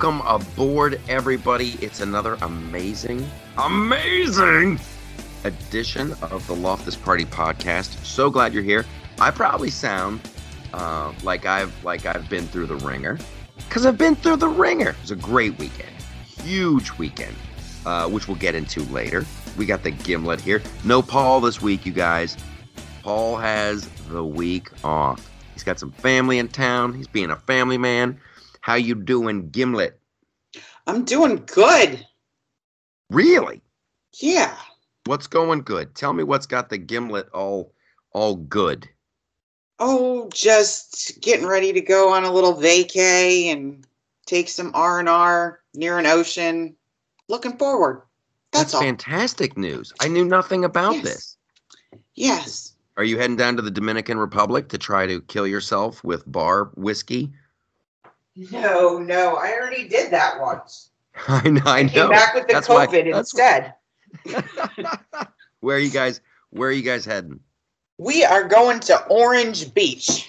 Welcome aboard, everybody. It's another amazing, amazing edition of the Loftus Party podcast. So glad you're here. I probably sound uh, like I've like I've been through the ringer because I've been through the ringer. It was a great weekend, huge weekend, uh, which we'll get into later. We got the gimlet here. No Paul this week, you guys. Paul has the week off. He's got some family in town. He's being a family man. How you doing, Gimlet? I'm doing good. Really? Yeah. What's going good? Tell me what's got the Gimlet all all good. Oh, just getting ready to go on a little vacay and take some R and R near an ocean. Looking forward. That's, That's fantastic news. I knew nothing about yes. this. Yes. Are you heading down to the Dominican Republic to try to kill yourself with bar whiskey? No, no, I already did that once. I know. I, I came know. back with the That's COVID why, instead. where are you guys? Where are you guys heading? We are going to Orange Beach.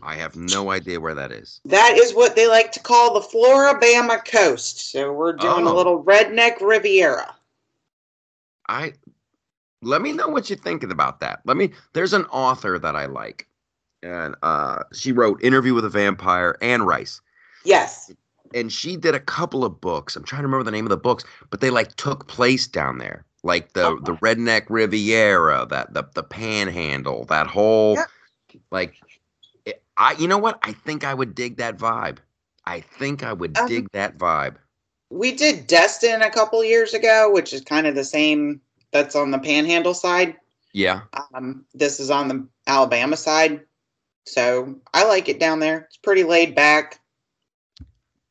I have no idea where that is. That is what they like to call the Floribama coast. So we're doing Oh. a little redneck Riviera. I let me know what you're thinking about that. Let me. There's an author that I like, and uh, she wrote "Interview with a Vampire" and Rice, Yes. and she did a couple of books. I'm trying to remember the name of the books, but they like took place down there, like the Okay. the redneck Riviera, that the the Panhandle, that whole Yeah. like. it- I you know what? I think I would dig that vibe. I think I would Um, dig that vibe. We did Destin a couple years ago, which is kind of the same. That's on the Panhandle side. Yeah. Um, this is on the Alabama side. So I like it down there. It's pretty laid back.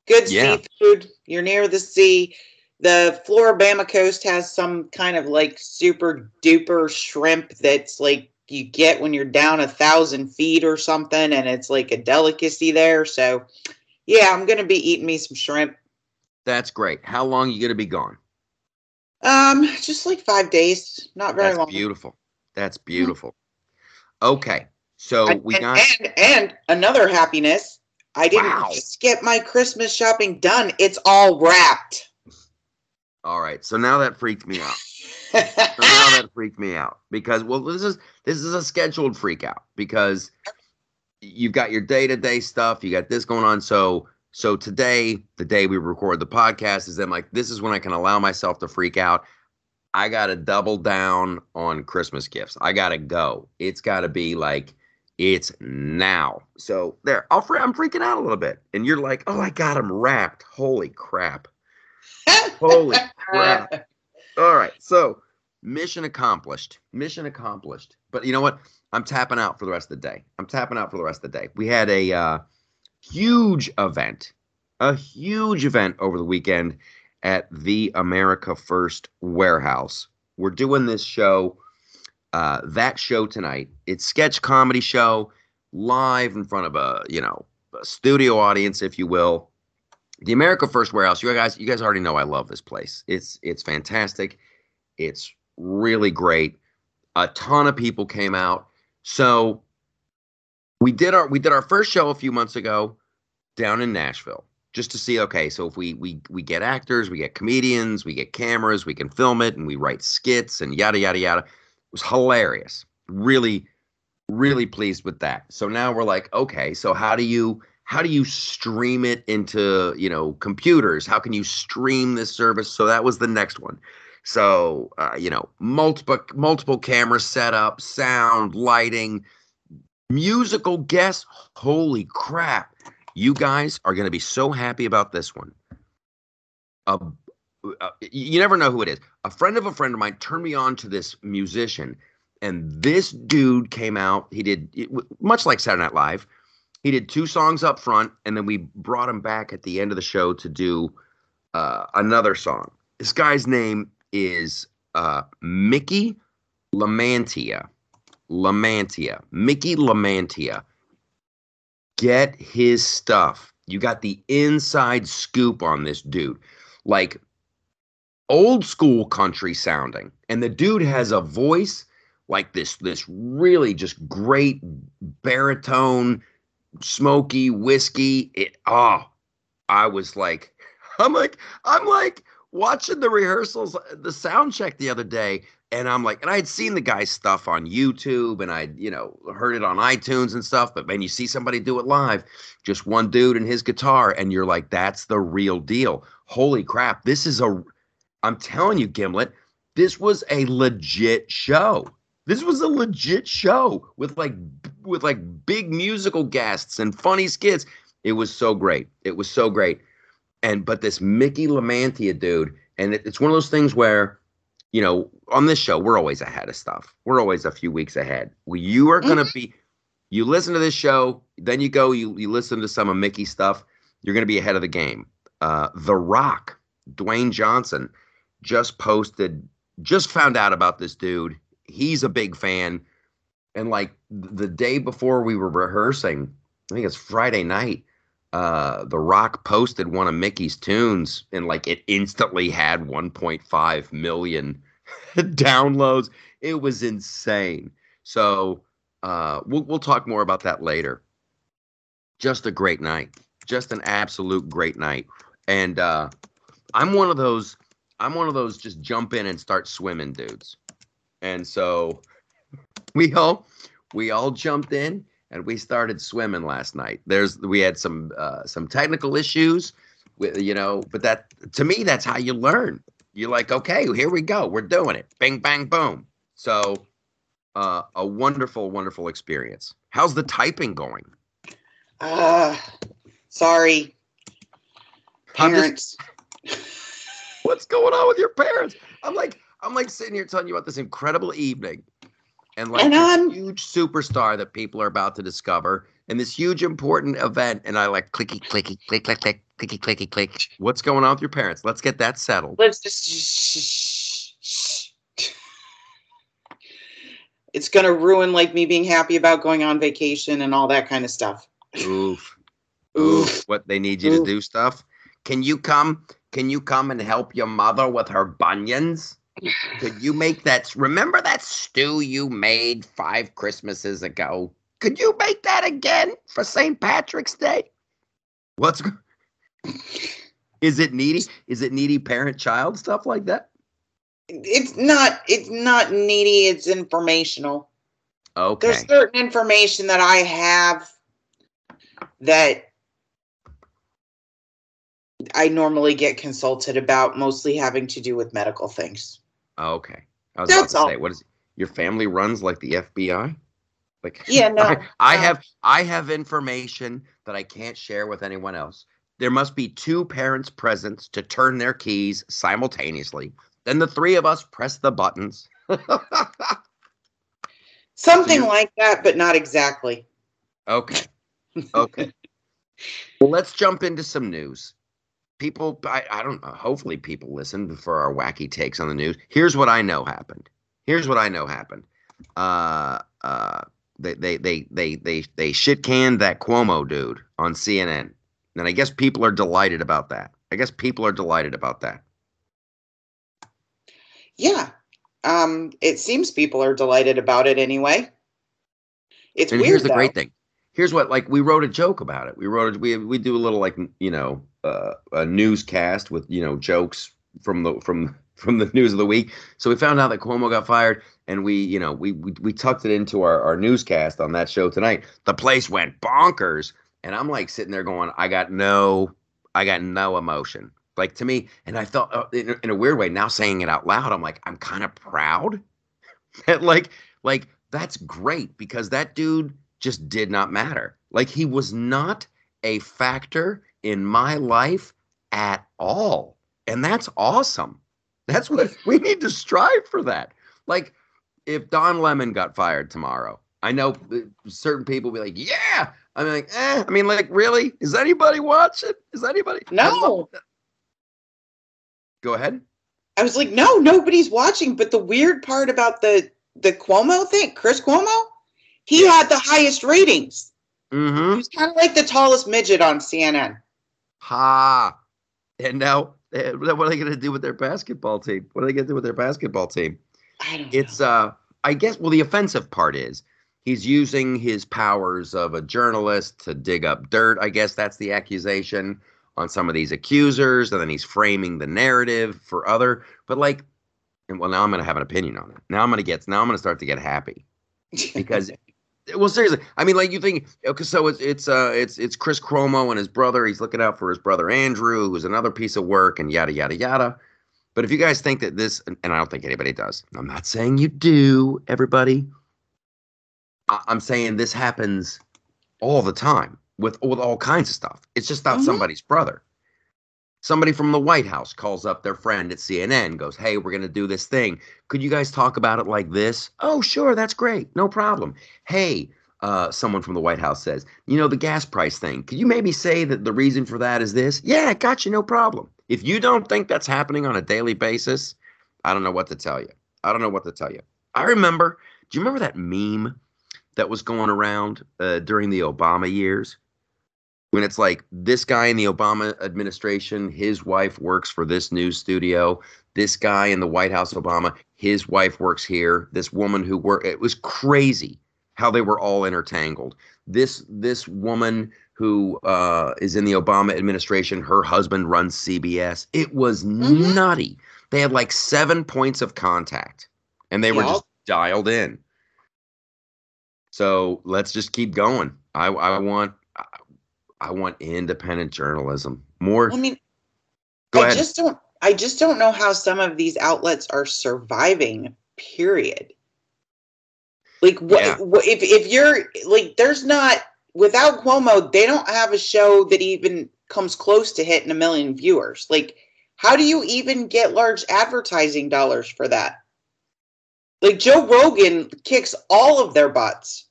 Good Yeah. seafood. You're near the sea. The Floribama coast has some kind of like super duper shrimp that's like you get when you're down a thousand feet or something, and it's like a delicacy there. So yeah, I'm gonna be eating me some shrimp. That's great. How long you gonna be gone? Um, just like five days. Not very That's long. beautiful. That's beautiful. Okay, so And- we got and and another happiness. I didn't Wow. just get my Christmas shopping done. It's all wrapped. all right. So now that freaked me out. So now that freaked me out because well, this is this is a scheduled freak out because you've got your day to day stuff. You got this going on. So so today, the day we record the podcast, is then like this is when I can allow myself to freak out. I got to double down on Christmas gifts. I got to go. It's got to be like it's now. So there, I'll fre- I'm freaking out a little bit, and you're like, oh, I got him wrapped. Holy crap! Holy crap! All right, so mission accomplished. Mission accomplished. But you know what? I'm tapping out for the rest of the day. I'm tapping out for the rest of the day. We had a uh, huge event, a huge event over the weekend at the America First Warehouse. We're doing this show, uh, that show tonight. It's sketch comedy show, live in front of a you know a studio audience, if you will. The America First Warehouse. You guys, you guys already know I love this place. It's it's fantastic. It's really great. A ton of people came out. So we did our we did our first show a few months ago down in Nashville just to see okay so if we we we get actors we get comedians we get cameras we can film it and we write skits and yada yada yada was hilarious. Really really pleased with that. So now we're like okay so how do you how do you stream it into you know computers? How can you stream this service? So that was the next one. So uh, you know multiple multiple camera setup sound lighting musical guests. Holy crap. You guys are going to be so happy about this one. Uh, uh, you never know who it is. A friend of a friend of mine turned me on to this musician, and this dude came out. He did much like Saturday Night Live. He did two songs up front, and then we brought him back at the end of the show to do uh, another song. This guy's name is uh, Mickey Lamantia. Lamantia. Mickey Lamantia get his stuff. You got the inside scoop on this dude. Like old school country sounding. And the dude has a voice like this this really just great baritone smoky whiskey. It oh, I was like, I'm like, I'm like watching the rehearsals, the sound check the other day, and I'm like, and I had seen the guy's stuff on YouTube and I, you know, heard it on iTunes and stuff. But when you see somebody do it live, just one dude and his guitar, and you're like, that's the real deal. Holy crap. This is a, I'm telling you, Gimlet, this was a legit show. This was a legit show with like, with like big musical guests and funny skits. It was so great. It was so great. And, but this Mickey Lamantia dude, and it, it's one of those things where, you know, on this show, we're always ahead of stuff. We're always a few weeks ahead. You are to be, you listen to this show, then you go, you, you listen to some of Mickey's stuff, you're to be ahead of the game. Uh, the Rock, Dwayne Johnson, just posted, just found out about this dude. He's a big fan. And like the day before we were rehearsing, I think it's Friday night, uh, The Rock posted one of Mickey's tunes and like it instantly had 1.5 million downloads. It was insane. So uh, we'll we'll talk more about that later. Just a great night. Just an absolute great night. And uh, I'm one of those. I'm one of those just jump in and start swimming dudes. And so we all we all jumped in and we started swimming last night. There's we had some uh, some technical issues, with, you know, but that to me that's how you learn. You're like, okay, here we go, we're doing it, bing bang boom. So, uh, a wonderful, wonderful experience. How's the typing going? Uh, sorry, parents. What's going on with your parents? I'm like, I'm like sitting here telling you about this incredible evening and like and this huge superstar that people are about to discover and this huge important event. And i like clicky clicky click click click clicky clicky click. What's going on with your parents? Let's get that settled. Let's just it's gonna ruin like me being happy about going on vacation and all that kind of stuff. Oof. Oof. What they need you oof. to do stuff? Can you come can you come and help your mother with her bunions could you make that? Remember that stew you made five Christmases ago? Could you make that again for St. Patrick's Day? What's is it needy? Is it needy parent child stuff like that? It's not. It's not needy. It's informational. Okay. There's certain information that I have that I normally get consulted about, mostly having to do with medical things. Oh, okay. I was That's about to all. say, what is it? your family runs like the FBI? Like Yeah, no. I, I no. have I have information that I can't share with anyone else. There must be two parents present to turn their keys simultaneously. Then the three of us press the buttons. Something so like that, but not exactly. Okay. Okay. well, let's jump into some news people I, I don't know hopefully people listen for our wacky takes on the news. Here's what i know happened. Here's what i know happened. Uh uh they they they they they, they shit canned that cuomo dude on cnn and i guess people are delighted about that. I guess people are delighted about that. Yeah. Um it seems people are delighted about it anyway. It's and weird here's the though. great thing. Here's what like we wrote a joke about it. We wrote we we do a little like you know uh, a newscast with you know jokes from the from from the news of the week. So we found out that Cuomo got fired, and we you know we we, we tucked it into our, our newscast on that show tonight. The place went bonkers, and I'm like sitting there going, I got no, I got no emotion. Like to me, and I felt uh, in, in a weird way now saying it out loud. I'm like, I'm kind of proud that like like that's great because that dude just did not matter. Like he was not a factor in my life at all. And that's awesome. That's what we need to strive for that. Like if Don Lemon got fired tomorrow, I know uh, certain people be like, yeah. I'm like, eh. I mean, like, really? Is anybody watching? Is anybody? No. Go ahead. I was like, no, nobody's watching. But the weird part about the the Cuomo thing, Chris Cuomo, he yeah. had the highest ratings. Mm-hmm. He was kind of like the tallest midget on CNN. Ha! And now, eh, what are they going to do with their basketball team? What are they going to do with their basketball team? I don't it's, know. uh, I guess, well, the offensive part is he's using his powers of a journalist to dig up dirt. I guess that's the accusation on some of these accusers, and then he's framing the narrative for other. But like, and well, now I'm going to have an opinion on it. Now I'm going to get. Now I'm going to start to get happy because. Well, seriously, I mean, like you think, okay, so it's it's uh it's it's Chris Cuomo and his brother. He's looking out for his brother Andrew, who's another piece of work, and yada yada yada. But if you guys think that this, and I don't think anybody does, I'm not saying you do, everybody. I, am saying this happens all the time with with all kinds of stuff. It's just not mm-hmm. somebody's brother. Somebody from the White House calls up their friend at CNN, goes, "Hey, we're going to do this thing. Could you guys talk about it like this?" "Oh, sure, that's great. No problem." "Hey, uh, someone from the White House says, you know, the gas price thing. Could you maybe say that the reason for that is this? Yeah, gotcha, no problem. If you don't think that's happening on a daily basis, I don't know what to tell you. I don't know what to tell you. I remember, do you remember that meme that was going around uh, during the Obama years? When it's like this guy in the Obama administration, his wife works for this news studio. This guy in the White House, Obama, his wife works here. This woman who worked, it was crazy how they were all intertangled. This this woman who uh, is in the Obama administration, her husband runs CBS. It was mm-hmm. nutty. They had like seven points of contact, and they yep. were just dialed in. So let's just keep going. I, I want I want independent journalism. More. I mean, I ahead. just don't. I just don't know how some of these outlets are surviving. Period. Like what, yeah. if if you're like there's not without Cuomo, they don't have a show that even comes close to hitting a million viewers. Like how do you even get large advertising dollars for that? Like Joe Rogan kicks all of their butts.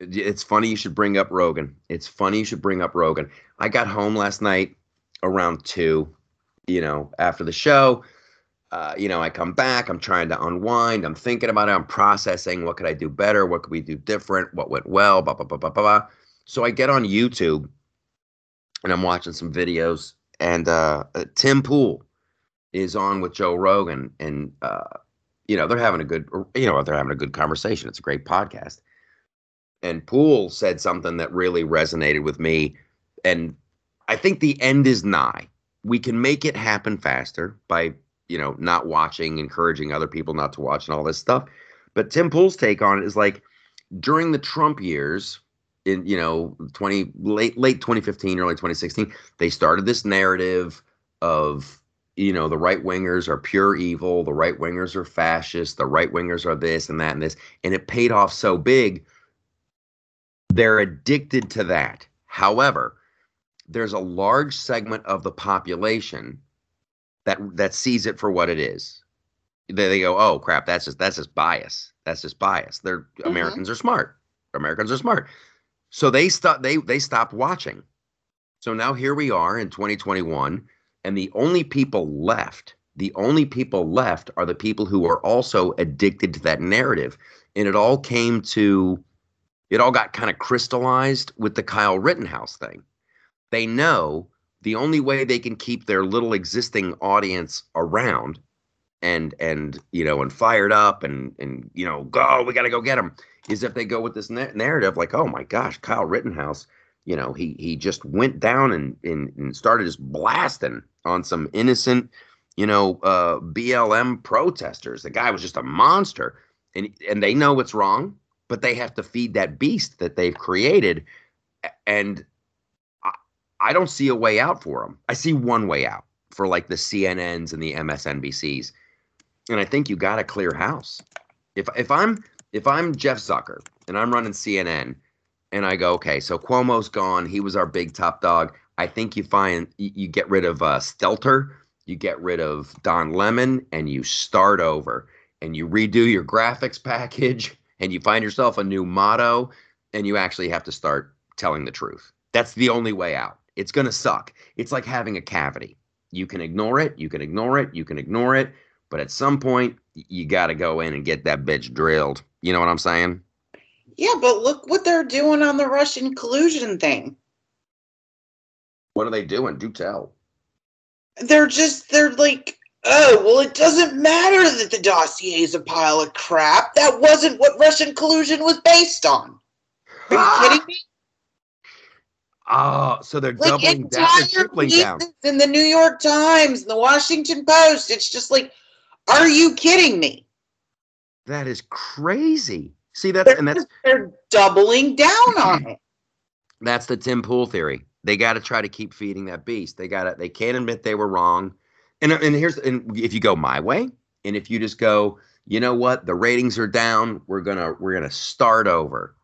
It's funny you should bring up Rogan. It's funny you should bring up Rogan. I got home last night around 2, you know, after the show uh, you know, I come back, I'm trying to unwind, I'm thinking about it, I'm processing what could I do better, what could we do different, what went well, blah, blah, blah, blah, blah. So I get on YouTube and I'm watching some videos, and uh, uh, Tim Pool is on with Joe Rogan, and uh, you know they're having a good, you know, they're having a good conversation. It's a great podcast. And Pool said something that really resonated with me, and I think the end is nigh. We can make it happen faster by you know, not watching, encouraging other people not to watch and all this stuff. But Tim Pool's take on it is like during the Trump years, in you know, 20 late late 2015, early 2016, they started this narrative of you know, the right wingers are pure evil, the right wingers are fascist, the right wingers are this and that and this. And it paid off so big. They're addicted to that. However, there's a large segment of the population that that sees it for what it is. They, they go, oh crap, that's just that's just bias. That's just bias. They're mm-hmm. Americans are smart. Americans are smart. So they stop they they stopped watching. So now here we are in 2021, and the only people left, the only people left are the people who are also addicted to that narrative. And it all came to it all got kind of crystallized with the Kyle Rittenhouse thing. They know the only way they can keep their little existing audience around and and you know and fired up and and you know go we got to go get them is if they go with this na- narrative like oh my gosh Kyle Rittenhouse you know he he just went down and and, and started just blasting on some innocent you know uh BLM protesters. The guy was just a monster. And and they know what's wrong but they have to feed that beast that they've created and I don't see a way out for them. I see one way out for like the CNNs and the MSNBCs. And I think you got a clear house. If if I'm if I'm Jeff Zucker and I'm running CNN and I go, okay, so Cuomo's gone. He was our big top dog. I think you find you get rid of uh, Stelter, you get rid of Don Lemon, and you start over and you redo your graphics package and you find yourself a new motto and you actually have to start telling the truth. That's the only way out. It's going to suck. It's like having a cavity. You can ignore it, you can ignore it, you can ignore it, but at some point you got to go in and get that bitch drilled. You know what I'm saying? Yeah, but look what they're doing on the Russian collusion thing. What are they doing? Do tell. They're just they're like, oh well, it doesn't matter that the dossier is a pile of crap. That wasn't what Russian collusion was based on. Are you ah! kidding me? Oh, so they're Like doubling down. They're tripling down. in the New York Times and the Washington Post. It's just like, are you kidding me? That is crazy. See that's and that's They're doubling down on it. that's the Tim Pool theory. They got to try to keep feeding that beast. They got to. They can't admit they were wrong. And and here's and if you go my way, and if you just go, you know what, the ratings are down. We're gonna we're gonna start over.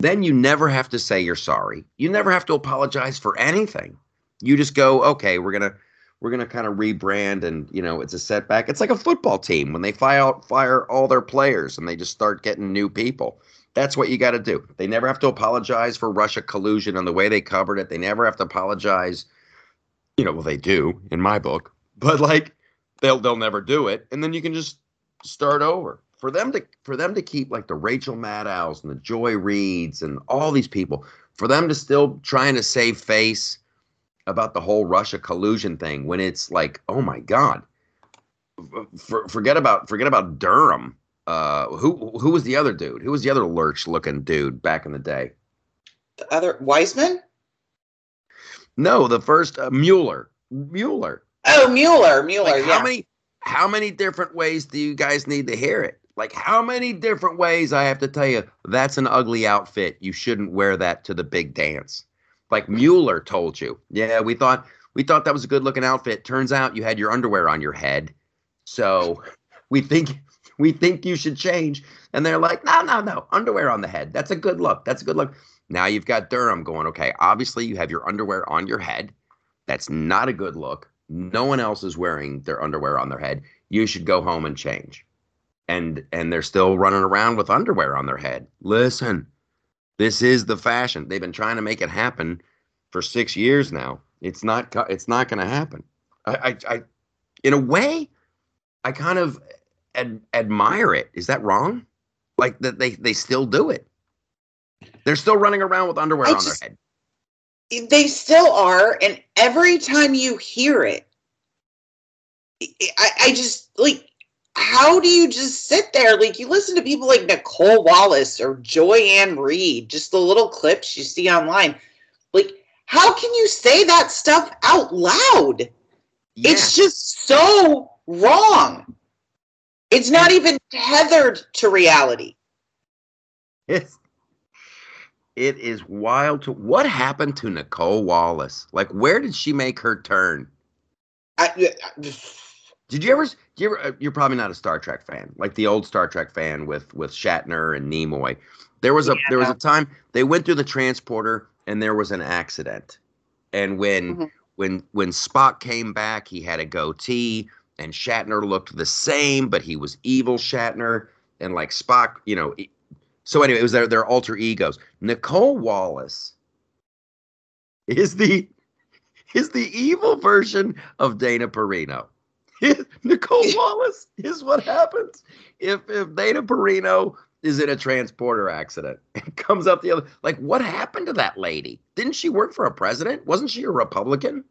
Then you never have to say you're sorry. You never have to apologize for anything. You just go, okay, we're gonna we're gonna kind of rebrand, and you know it's a setback. It's like a football team when they fire fire all their players and they just start getting new people. That's what you got to do. They never have to apologize for Russia collusion and the way they covered it. They never have to apologize. You know, well, they do in my book, but like they'll they'll never do it, and then you can just start over. For them to for them to keep like the Rachel Maddows and the Joy Reids and all these people, for them to still trying to save face about the whole Russia collusion thing when it's like, oh my god, for, forget about forget about Durham. Uh, who who was the other dude? Who was the other lurch looking dude back in the day? The other Weissmann? No, the first uh, Mueller. Mueller. Oh, Mueller. Mueller. Like yeah. how many how many different ways do you guys need to hear it? Like how many different ways I have to tell you that's an ugly outfit. You shouldn't wear that to the big dance. Like Mueller told you. Yeah, we thought we thought that was a good looking outfit. Turns out you had your underwear on your head. So we think we think you should change. And they're like, no, no, no, underwear on the head. That's a good look. That's a good look. Now you've got Durham going, okay, obviously you have your underwear on your head. That's not a good look. No one else is wearing their underwear on their head. You should go home and change. And and they're still running around with underwear on their head. Listen, this is the fashion. They've been trying to make it happen for six years now. It's not. It's not going to happen. I, I, I, in a way, I kind of ad- admire it. Is that wrong? Like that they they still do it. They're still running around with underwear I on just- their head. They still are, and every time you hear it, I, I just like. How do you just sit there? Like you listen to people like Nicolle Wallace or Joy Ann Reid, just the little clips you see online. Like, how can you say that stuff out loud? It's just so wrong. It's not even tethered to reality. It's it is wild to what happened to Nicolle Wallace? Like where did she make her turn? I, Did you ever do you ever uh, you're probably not a Star Trek fan, like the old Star Trek fan with with Shatner and Nimoy. There was a there was a time they went through the transporter and there was an accident. And when Mhm. when when Spock came back, he had a goatee and Shatner looked the same, but he was evil Shatner and like Spock, you know, so anyway, it was their their alter egos. Nicolle Wallace is the is the evil version of Dana Perino. Nicolle Wallace is what happens if if Dana Perino is in a transporter accident and comes up the other. Like, what happened to that lady? Didn't she work for a president? Wasn't she a Republican?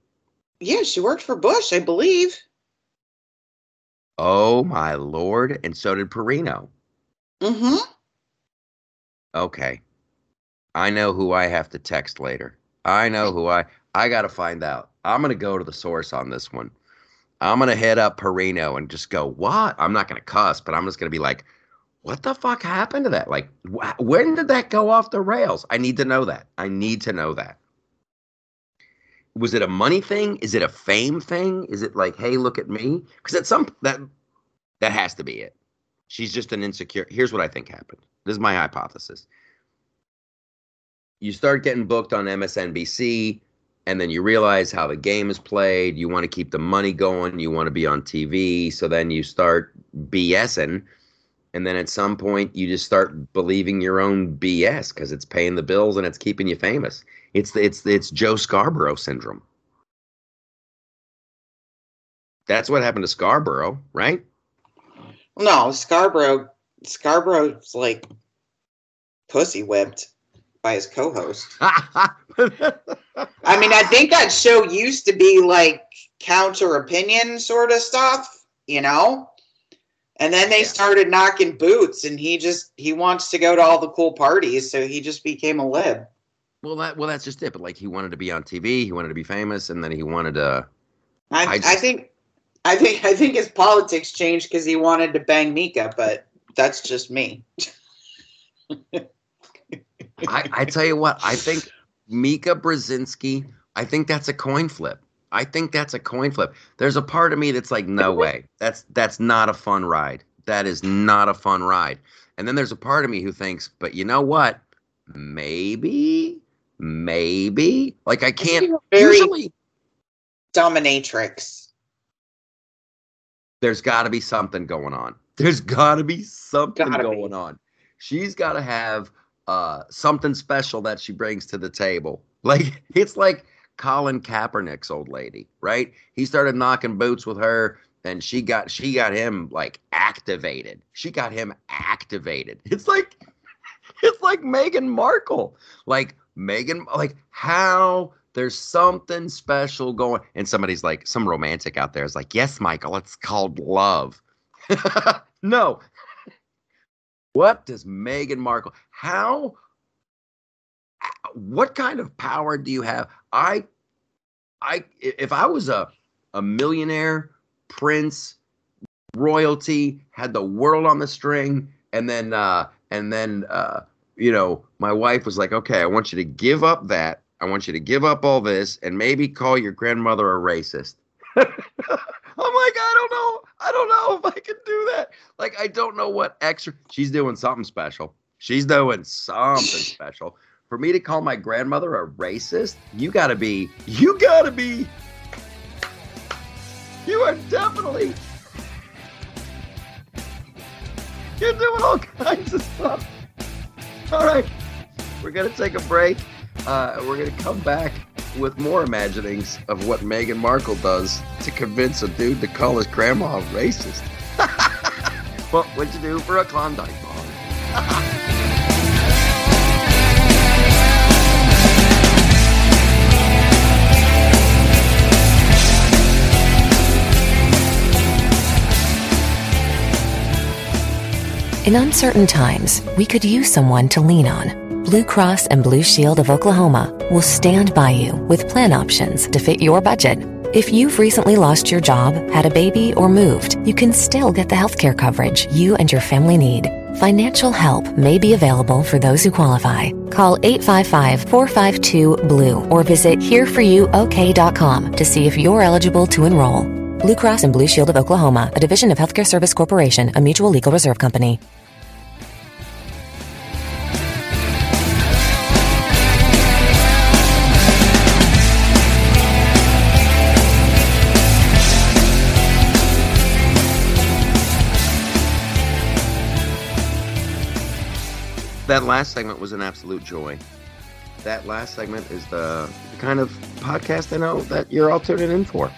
yeah, she worked for Bush, I believe. Oh my lord! And so did Perino. Mm-hmm. Okay. I know who I have to text later. I know who I I got to find out. I'm going to go to the source on this one. I'm going to head up Perino and just go, "What?" I'm not going to cuss, but I'm just going to be like, "What the fuck happened to that? Like wh- when did that go off the rails? I need to know that. I need to know that." Was it a money thing? Is it a fame thing? Is it like, "Hey, look at me?" Cuz at some that that has to be it. She's just an insecure. Here's what I think happened. This is my hypothesis you start getting booked on MSNBC, and then you realize how the game is played. You want to keep the money going. You want to be on TV. So then you start BSing. And then at some point, you just start believing your own BS because it's paying the bills and it's keeping you famous. It's it's it's Joe Scarborough syndrome. That's what happened to Scarborough, right? No, Scarborough. Scarborough's like pussy whipped by his co-host. I mean, I think that show used to be like counter opinion sort of stuff, you know? And then they Yeah. started knocking boots and he just he wants to go to all the cool parties, so he just became a lib. Well, that well, that's just it. But like, he wanted to be on TV. He wanted to be famous, and then he wanted to. I, I I, think, I think, I think his politics changed because he wanted to bang Mika, but that's just me. I, I tell you what, I think Mika Brzezinski. I think that's a coin flip. I think that's a coin flip. There's a part of me that's like, no way. That's that's not a fun ride. That is not a fun ride. And then there's a part of me who thinks, but you know what? Maybe, maybe. Like I can't. Very Usually, dominatrix. There's got to be something going on. There's got to be something Gotta be. going on. She's got to have uh, something special that she brings to the table. Like it's like Colin Kaepernick's old lady, right? He started knocking boots with her, and she got she got him like activated. She got him activated. It's like it's like Meghan Markle. Like Meghan, like how there's something special going. And somebody's like, some romantic out there is like, yes, Michael, it's called love. no. What does Meghan Markle, how, what kind of power do you have? I, I, if I was a, a millionaire, prince, royalty, had the world on the string, and then, uh, and then, uh, you know, my wife was like, okay, I want you to give up that. I want you to give up all this and maybe call your grandmother a racist. I'm like, I don't know. I don't know if I can do that. Like, I don't know what extra. She's doing something special. She's doing something special. For me to call my grandmother a racist, you gotta be, you gotta be, you are definitely, you're doing all kinds of stuff. All right, we're gonna take a break. Uh, we're gonna come back with more imaginings of what Meghan Markle does to convince a dude to call his grandma racist. what'd you do for a Klondike bar? In uncertain times, we could use someone to lean on. Blue Cross and Blue Shield of Oklahoma will stand by you with plan options to fit your budget. If you've recently lost your job, had a baby, or moved, you can still get the healthcare coverage you and your family need. Financial help may be available for those who qualify. Call 855-452-BLUE or visit hereforyouok.com to see if you're eligible to enroll. Blue Cross and Blue Shield of Oklahoma, a division of Healthcare Service Corporation, a mutual legal reserve company. That last segment was an absolute joy. That last segment is the, kind of podcast I know that you're all tuning in for.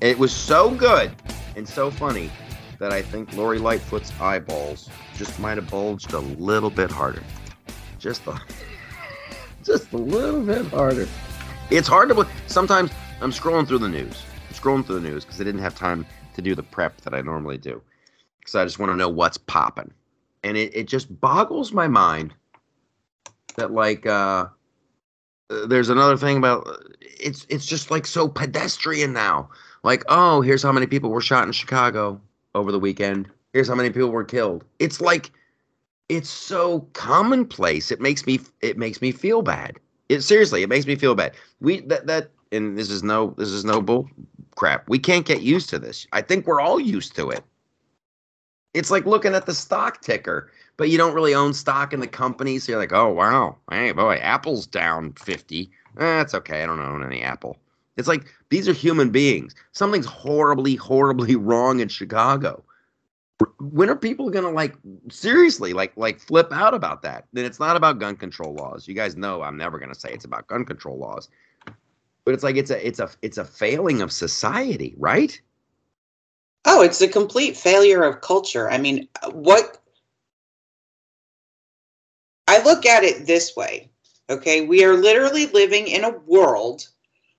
It was so good and so funny that I think Lori Lightfoot's eyeballs just might have bulged a little bit harder. Just a, just a little bit harder. It's hard to. Sometimes I'm scrolling through the news. I'm scrolling through the news because I didn't have time to do the prep that I normally do. Because I just want to know what's popping. And it, it just boggles my mind that like uh there's another thing about it's it's just like so pedestrian now. Like, oh, here's how many people were shot in Chicago over the weekend. Here's how many people were killed. It's like it's so commonplace. It makes me it makes me feel bad. It seriously, it makes me feel bad. We that that and this is no this is no bull crap. We can't get used to this. I think we're all used to it. It's like looking at the stock ticker, but you don't really own stock in the company, so you're like, oh wow, hey boy, Apple's down fifty. Eh, That's okay. I don't own any Apple. It's like these are human beings. Something's horribly, horribly wrong in Chicago. When are people gonna like seriously like like flip out about that? Then it's not about gun control laws. You guys know I'm never gonna say it's about gun control laws. But it's like it's a it's a it's a failing of society, right? Oh, it's a complete failure of culture. I mean, what I look at it this way, okay? We are literally living in a world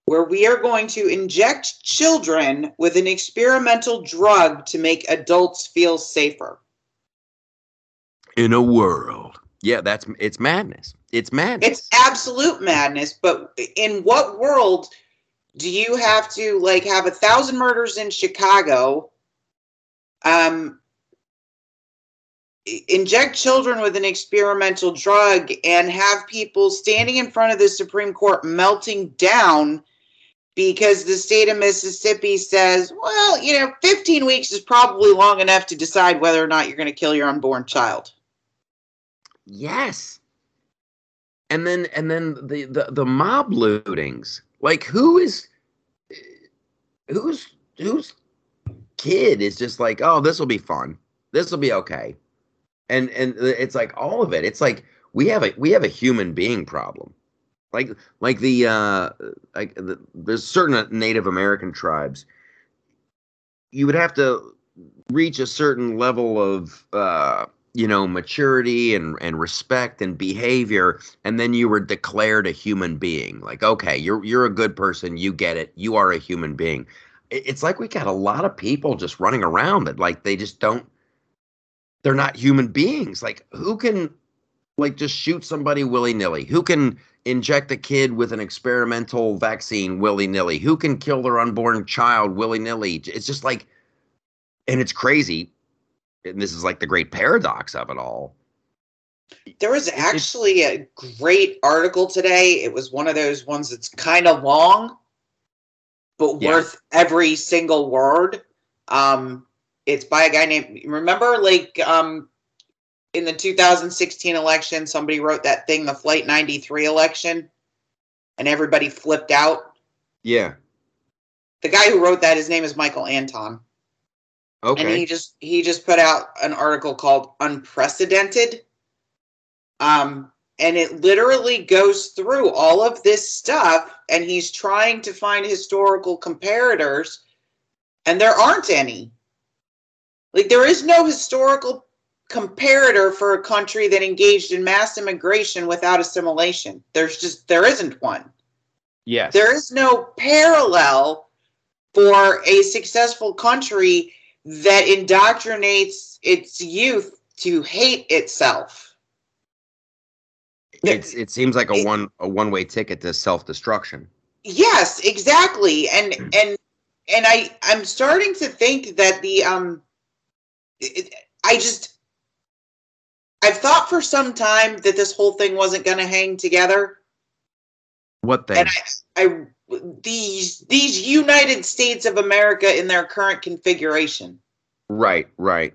where we are going to inject children with an experimental drug to make adults feel safer. in a world. Yeah, that's it's madness. it's madness. It's absolute madness. But in what world do you have to like have a thousand murders in Chicago? Um, inject children with an experimental drug and have people standing in front of the Supreme Court melting down because the state of Mississippi says, well, you know, 15 weeks is probably long enough to decide whether or not you're going to kill your unborn child. Yes. And then and then the the, the mob lootings. Like who is who's who's kid is just like, "Oh, this will be fun. This will be okay." And and it's like all of it. It's like we have a we have a human being problem like like the uh like the, there's certain native american tribes you would have to reach a certain level of uh you know maturity and and respect and behavior and then you were declared a human being like okay you're you're a good person you get it you are a human being. It's like we got a lot of people just running around that like they just don't they're not human beings like who can like just shoot somebody willy-nilly? Who can inject a kid with an experimental vaccine willy-nilly? Who can kill their unborn child willy-nilly? It's just like and it's crazy and this is like the great paradox of it all there was actually a great article today it was one of those ones that's kind of long but yeah. worth every single word um it's by a guy named remember like um in the 2016 election, somebody wrote that thing, the Flight 93 election, and everybody flipped out. Yeah. The guy who wrote that, his name is Michael Anton. Okay. And he just he just put out an article called Unprecedented. Um, and it literally goes through all of this stuff, and he's trying to find historical comparators, and there aren't any. Like there is no historical comparator for a country that engaged in mass immigration without assimilation. There's just there isn't one. Yes. There is no parallel for a successful country that indoctrinates its youth to hate itself. It's it seems like a one a one way ticket to self destruction. Yes, exactly. And and and I I'm starting to think that the um it, I just I've thought for some time that this whole thing wasn't going to hang together. What thing? And I, I, these these United States of America in their current configuration. Right, right.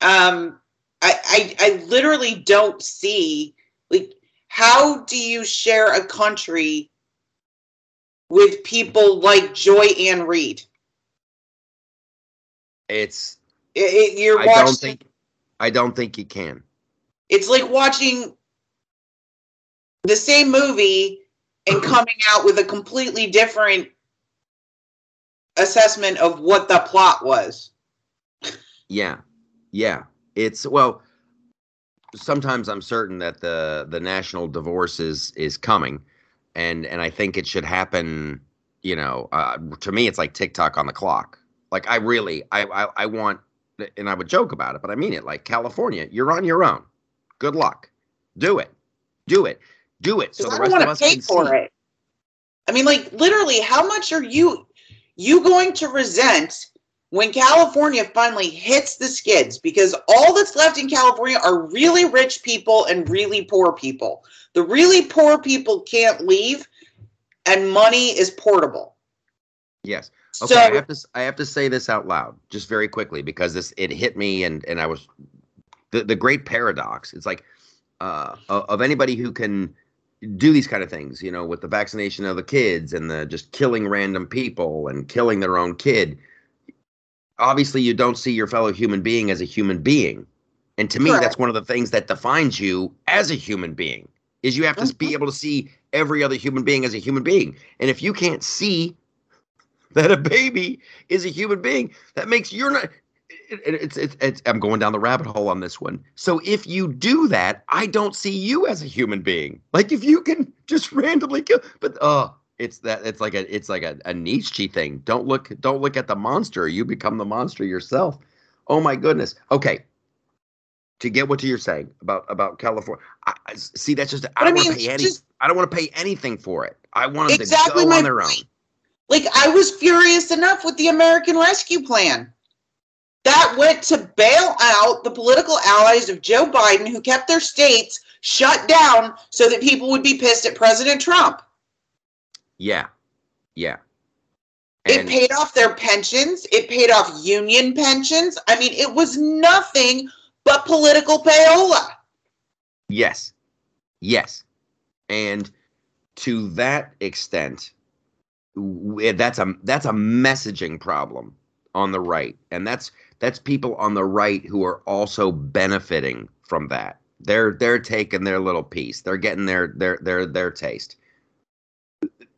Um, I, I, I literally don't see like how do you share a country with people like Joy Ann Reid? It's it, it, you're I watching. Don't think, I don't think you can. It's like watching the same movie and coming out with a completely different assessment of what the plot was. Yeah. Yeah. It's well sometimes I'm certain that the the national divorce is is coming and and I think it should happen, you know, uh, to me it's like TikTok on the clock. Like I really I, I I want and I would joke about it, but I mean it like California, you're on your own. Good luck. Do it. Do it. Do it. So the rest of us pay can for see. it. I mean, like literally, how much are you you going to resent when California finally hits the skids? Because all that's left in California are really rich people and really poor people. The really poor people can't leave, and money is portable. Yes. Okay, so, I have to I have to say this out loud just very quickly because this it hit me and and I was the the great paradox. It's like uh, of anybody who can do these kind of things, you know, with the vaccination of the kids and the just killing random people and killing their own kid. Obviously, you don't see your fellow human being as a human being, and to me, that's one of the things that defines you as a human being. Is you have to be mm-hmm. able to see every other human being as a human being, and if you can't see that a baby is a human being, that makes you're not it's, it's, it's, I'm going down the rabbit hole on this one. So if you do that, I don't see you as a human being. Like if you can just randomly kill, but oh, it's that it's like a it's like a, a Nietzsche thing. Don't look don't look at the monster. You become the monster yourself. Oh my goodness. Okay. to get what you're saying about about California. I, I see that's just I don't want to pay any. just- I don't want to pay anything for it. I want them Exactly to go on their own. Like I was furious enough with the American Rescue Plan. That went to bail out the political allies of Joe Biden who kept their states shut down so that people would be pissed at President Trump. Yeah, yeah. It paid off their pensions, it paid off union pensions. I mean, it was nothing but political payola. Yes. Yes. And to that extent, that's a that's a messaging problem on the right. And that's that's people on the right who are also benefiting from that. They're they're taking their little piece. They're getting their their their their taste.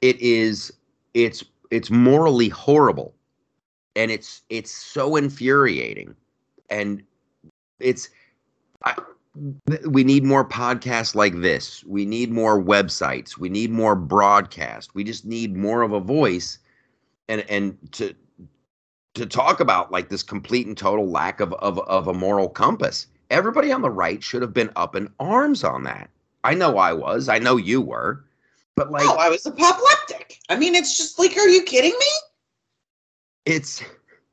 It is it's it's morally horrible. And it's it's so infuriating. And it's I, we need more podcasts like this. We need more websites. We need more broadcast. We just need more of a voice and and to to talk about like this complete and total lack of of of a moral compass. Everybody on the right should have been up in arms on that. I know I was. I know you were. But like oh, I was apoplectic. I mean, it's just like, are you kidding me? it's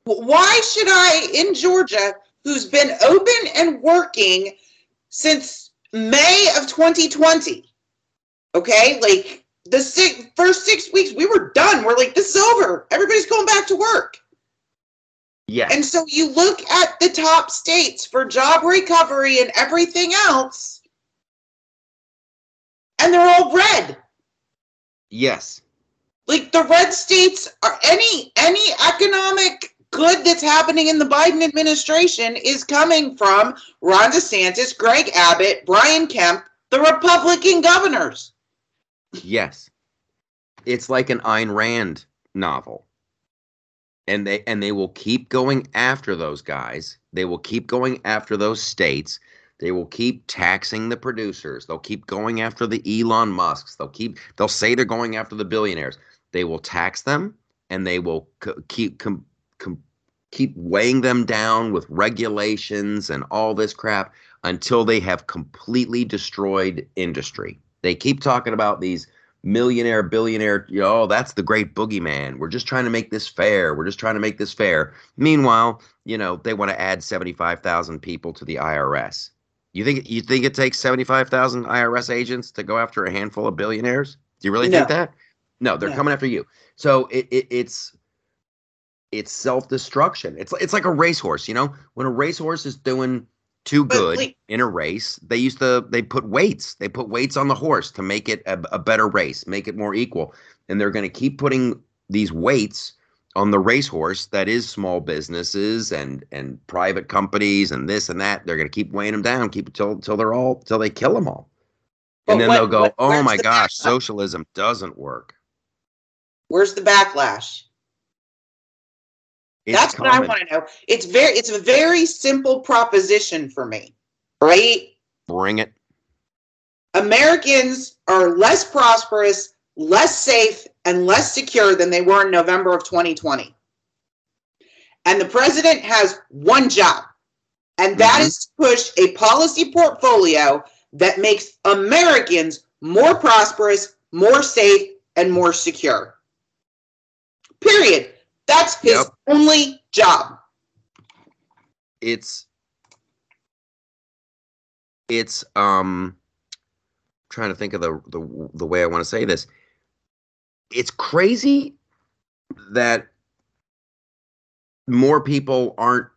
Why should I, in Georgia, who's been open and working since May of 2020, okay, like the six, first six weeks, we were done. We're like, this is over. Everybody's going back to work. Yes. And so you look at the top states for job recovery and everything else, and they're all red. yes. like the red states are any any economic good that's happening in the Biden administration is coming from Ron DeSantis, Greg Abbott, Brian Kemp, the Republican governors. Yes. It's like an Ayn Rand novel. And they and they will keep going after those guys. They will keep going after those states. They will keep taxing the producers. They'll keep going after the Elon Musks. They'll keep they'll say they're going after the billionaires. They will tax them and they will c- keep com, com, keep weighing them down with regulations and all this crap until they have completely destroyed industry. They keep talking about these millionaire, billionaire, you know, oh, that's the great boogeyman. We're just trying to make this fair. We're just trying to make this fair. Meanwhile, you know, they want to add 75,000 people to the IRS. You think you think it takes 75,000 IRS agents to go after a handful of billionaires? Do you really think that? No, they're No. coming after you. So it, it it's it's self-destruction. It's it's like a racehorse, you know? When a racehorse is doing too But, good like- in a race, they used to they put weights. They put weights on the horse to make it a, a better race, make it more equal. And they're going to keep putting these weights on the racehorse that is small businesses and and private companies and this and that. They're going to keep weighing them down, keep it till till they're all till they kill them all. And then what- they'll go, what- "Oh my gosh, backlash? socialism doesn't work." Where's the backlash? It's That's what I want to know. It's very it's a very simple proposition for me, right? Bring it. Americans are less prosperous, less safe, and less secure than they were in November of 2020. And the president has one job, and that Mhm. is to push a policy portfolio that makes Americans more prosperous, more safe, and more secure. Period. That's his Yep. only job. it's it's um trying to think of the the, the way I want to say this. It's crazy that more people aren't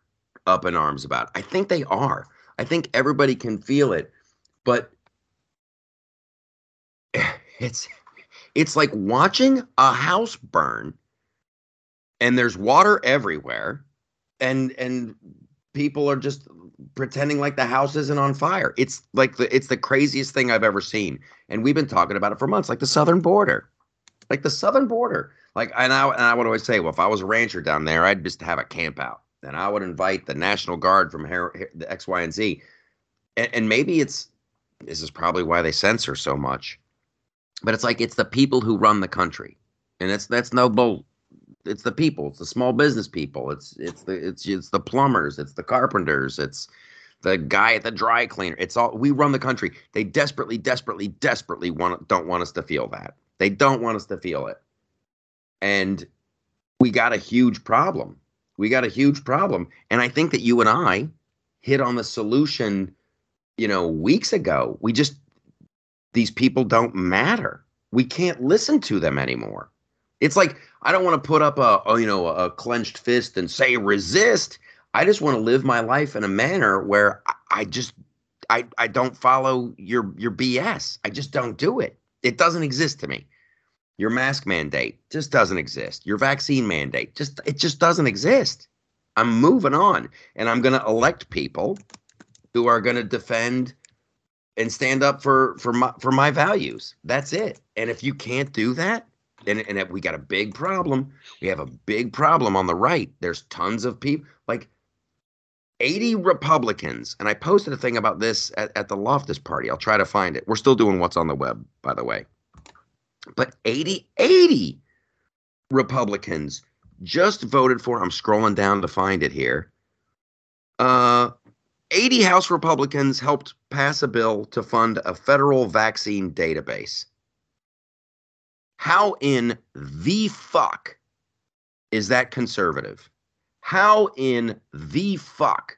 up in arms about. It. I think they are. I think everybody can feel it, but it's it's like watching a house burn and there's water everywhere and and people are just pretending like the house isn't on fire. It's like the it's the craziest thing I've ever seen. And we've been talking about it for months, like the southern border. Like the southern border. Like and I and I would always say, well, if I was a rancher down there, I'd just have a camp out. And I would invite the National Guard from here, the X, Y, and Z. And, and maybe it's this is probably why they censor so much. But it's like it's the people who run the country. And it's that's no bull it's the people it's the small business people it's it's the it's it's the plumbers it's the carpenters it's the guy at the dry cleaner. It's all we run the country. They desperately, desperately, desperately want don't want us to feel that. They don't want us to feel it. And we got a huge problem. We got a huge problem. And I think that you and I hit on the solution, you know, weeks ago. We just these people don't matter. We can't listen to them anymore. It's like I don't want to put up a, a you know a clenched fist and say resist. I just want to live my life in a manner where I, I just I I don't follow your your BS. I just don't do it. It doesn't exist to me. Your mask mandate just doesn't exist. Your vaccine mandate just it just doesn't exist. I'm moving on and I'm going to elect people who are going to defend and stand up for for my for my values. That's it. And if you can't do that, and and we got a big problem. We have a big problem on the right. There's tons of people like 80 Republicans, and I posted a thing about this at, at the Loftus party. I'll try to find it. We're still doing what's on the web, by the way. But 80, 80 Republicans just voted for. I'm scrolling down to find it here. Uh, 80 House Republicans helped pass a bill to fund a federal vaccine database. How in the fuck is that conservative? How in the fuck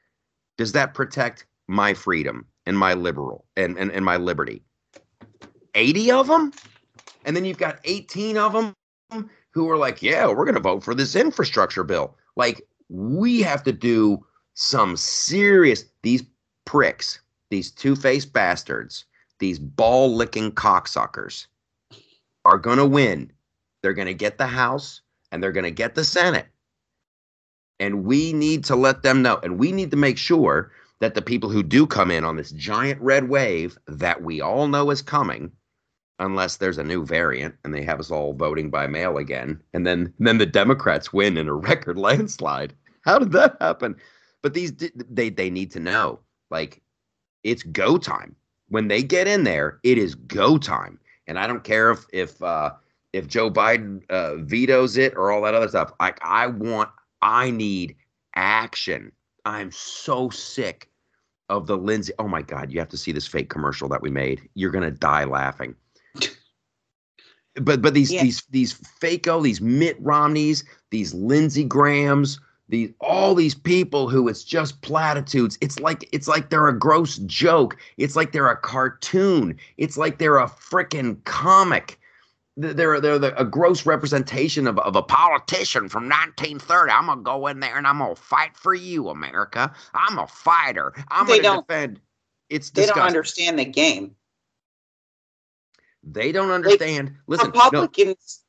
does that protect my freedom and my liberal and, and, and my liberty? 80 of them? And then you've got 18 of them who are like, yeah, we're going to vote for this infrastructure bill. Like, we have to do some serious, these pricks, these two faced bastards, these ball licking cocksuckers are going to win. They're going to get the House and they're going to get the Senate. And we need to let them know. And we need to make sure that the people who do come in on this giant red wave that we all know is coming, unless there's a new variant and they have us all voting by mail again, and then then the Democrats win in a record landslide. How did that happen? But these they they need to know like it's go time. When they get in there, it is go time. And I don't care if if uh, if Joe Biden uh, vetoes it or all that other stuff. Like I want, I need action. I'm so sick of the Lindsey. Oh my God, you have to see this fake commercial that we made. You're gonna die laughing. but but these yeah. these these FACO, these Mitt Romneys, these Lindsey Grahams, these all these people who it's just platitudes. It's like it's like they're a gross joke. It's like they're a cartoon. It's like they're a freaking comic. They're they're the, a gross representation of, of a politician from 1930 i'm gonna go in there and i'm gonna fight for you america. I'm a fighter. I'm they gonna defend it's they don't understand the game. They don't understand. Like, listen republicans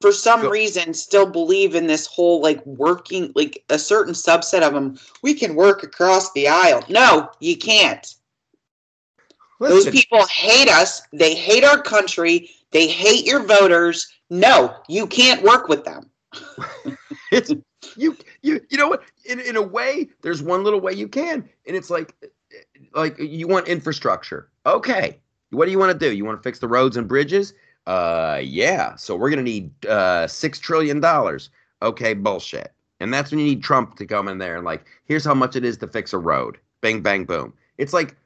for some Go. reason still believe in this whole like working like a certain subset of them we can work across the aisle. No you can't. Listen. those people hate us. They hate our country. They hate your voters. No you can't work with them. It's you you you know what? In, in a way there's one little way you can and it's like like you want infrastructure. Okay. What do you want to do? You want to fix the roads and bridges uh, yeah. So we're gonna need uh six trillion dollars. Okay, bullshit. And that's when you need Trump to come in there and like, here's how much it is to fix a road. Bang, bang, boom. It's like,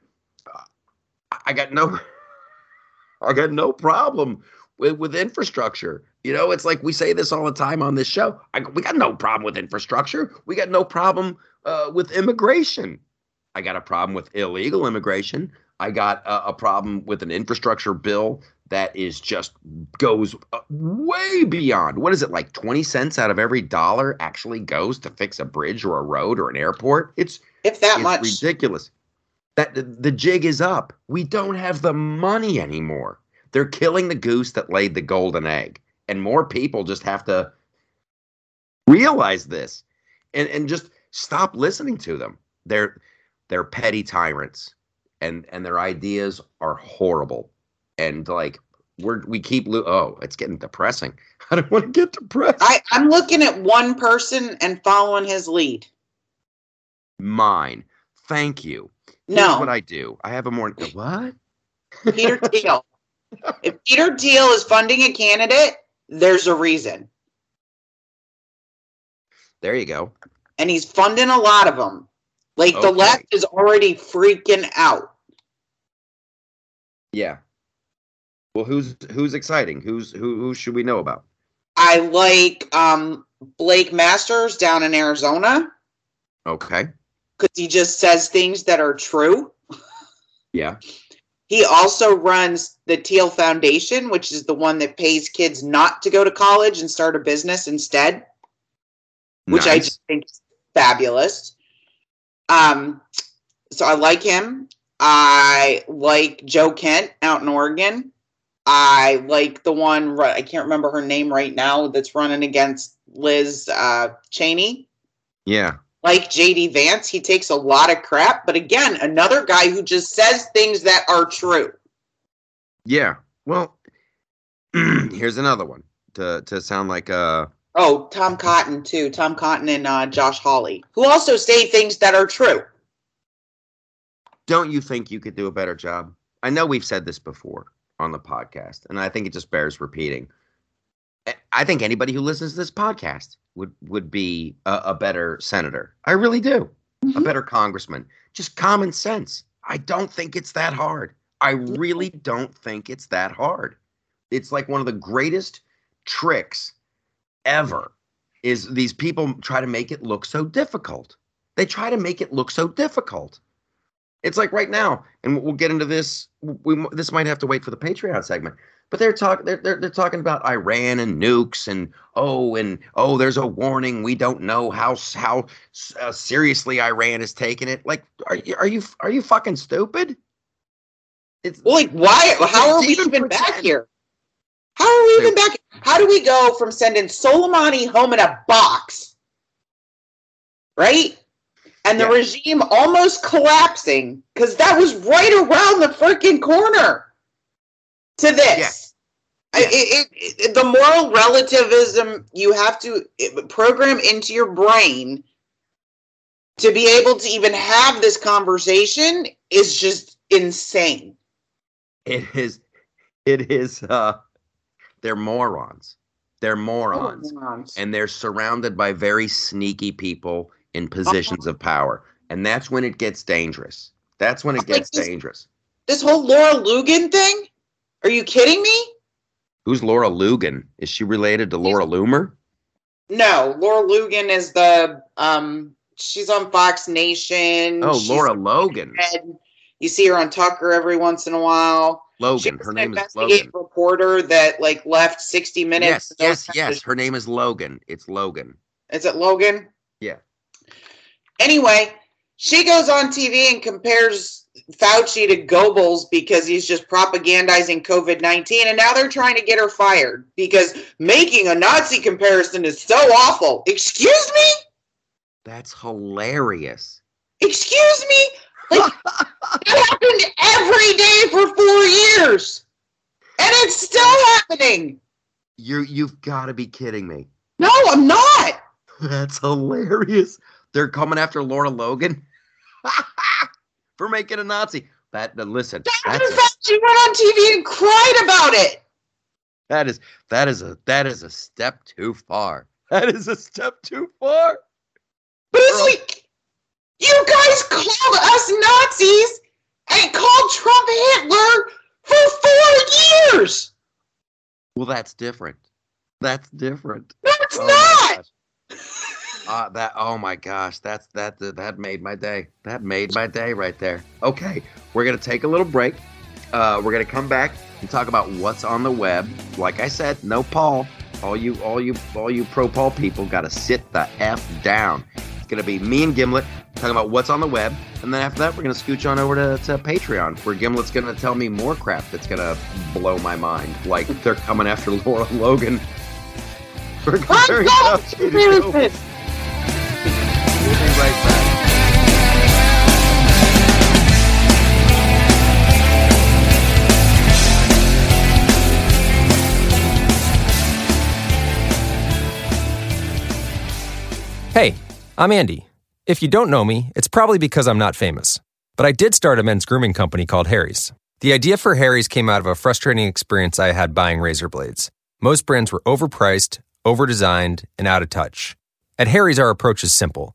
I got no, I got no problem with with infrastructure. You know, it's like we say this all the time on this show. I, we got no problem with infrastructure. We got no problem uh, with immigration. I got a problem with illegal immigration. I got a, a problem with an infrastructure bill that is just goes uh, way beyond. What is it like 20 cents out of every dollar actually goes to fix a bridge or a road or an airport? It's if that it's much. ridiculous. That the, the jig is up. We don't have the money anymore. They're killing the goose that laid the golden egg. And more people just have to realize this and and just stop listening to them. They're they're petty tyrants and and their ideas are horrible and like we're we keep lo- oh it's getting depressing. I don't want to get depressed. I, i'm looking at one person and following his lead. Mine. Thank you. Here's no. what i do. I have a more what? Peter thiel. If peter thiel is funding a candidate there's a reason. There you go. And he's funding a lot of them Like the left is already freaking out. Yeah. Well, who's who's exciting? Who's who? Who should we know about? I like um Blake Masters down in Arizona Okay. because he just says things that are true. Yeah. He also runs the Thiel Foundation, which is the one that pays kids not to go to college and start a business instead, which I just think is fabulous. Um, so I like him. I like Joe Kent out in Oregon. I like the one I can't remember her name right now that's running against Liz uh, Cheney. Yeah. Like JD Vance, he takes a lot of crap, but again, another guy who just says things that are true. Yeah. Well, here's another one to to sound like uh Oh, Tom Cotton too. Tom Cotton and uh, Josh Hawley, who also say things that are true. don't you think you could do a better job? I know we've said this before on the podcast, and I think it just bears repeating. I- think anybody who listens to this podcast would would be a, a better senator. I really do. A Mhm. better congressman. Just common sense. I don't think it's that hard. I really don't think it's that hard. It's like one of the greatest tricks ever is these people try to make it look so difficult. They try to make it look so difficult. It's like right now, and we'll get into this. We this might have to wait for the Patreon segment, but they're talking. They're, they're they're talking about Iran and nukes, and oh, and oh, there's a warning. We don't know how how uh, seriously Iran is taking it. Like, are you are you are you fucking stupid? It's Well, like, why? How are we Even even back here? How are we even back? How do we go from sending Soleimani home in a box, right? And the Yeah. regime almost collapsing because that was right around the freaking corner to this. Yeah. I- It, it, it, the moral relativism you have to program into your brain to be able to even have this conversation is just insane. it is it is uh they're morons. They're morons. and they're surrounded by very sneaky people in positions of power and that's when it gets dangerous that's when it Like gets this- dangerous this whole Laura Lugan thing? Are you kidding me? who's laura lugan is she related to laura loomer No, Laura Lugan is the um she's on Fox Nation. oh She's laura logan You see her on Tucker every once in a while. Logan her name is logan reporter that like left 60 minutes. yes yes yes her name is logan it's logan Is it Logan? Anyway, she goes on TV and compares Fauci to Goebbels because he's just propagandizing COVID 19. And now they're trying to get her fired because making a Nazi comparison is so awful. Excuse me? that's hilarious Excuse me? Like, that happened every day for four years. And it's still happening. you you've got to be kidding me No, I'm not. that's hilarious they're coming after laura logan for making a nazi that listen that's a Fauci went on TV and cried about it. That is that is a that is a step too far. That is a step too far. But it's Girl. like, you guys called us Nazis and called Trump Hitler for four years. Well, that's different. That's different. No, it's Oh not. Uh, that oh my gosh, that's that that made my day. That made my day right there. Okay, we're gonna take a little break. Uh, we're gonna come back and talk about what's on the web. Like I said, no Paul. All you, all you, all you pro Paul people got to sit the f down. It's gonna be me and Gimlet talking about what's on the web, and then after that, we're gonna scooch on over to, to Patreon, where Gimlet's gonna tell me more crap that's gonna blow my mind. Like they're coming after Laura Logan. I'm comparing not to We'll be right back. Hey, I'm Andy. If you don't know me, it's probably because I'm not famous. But I did start a men's grooming company called Harry's. The idea for Harry's came out of a frustrating experience I had buying razor blades. Most brands were overpriced, overdesigned, and out of touch. At Harry's, our approach is simple.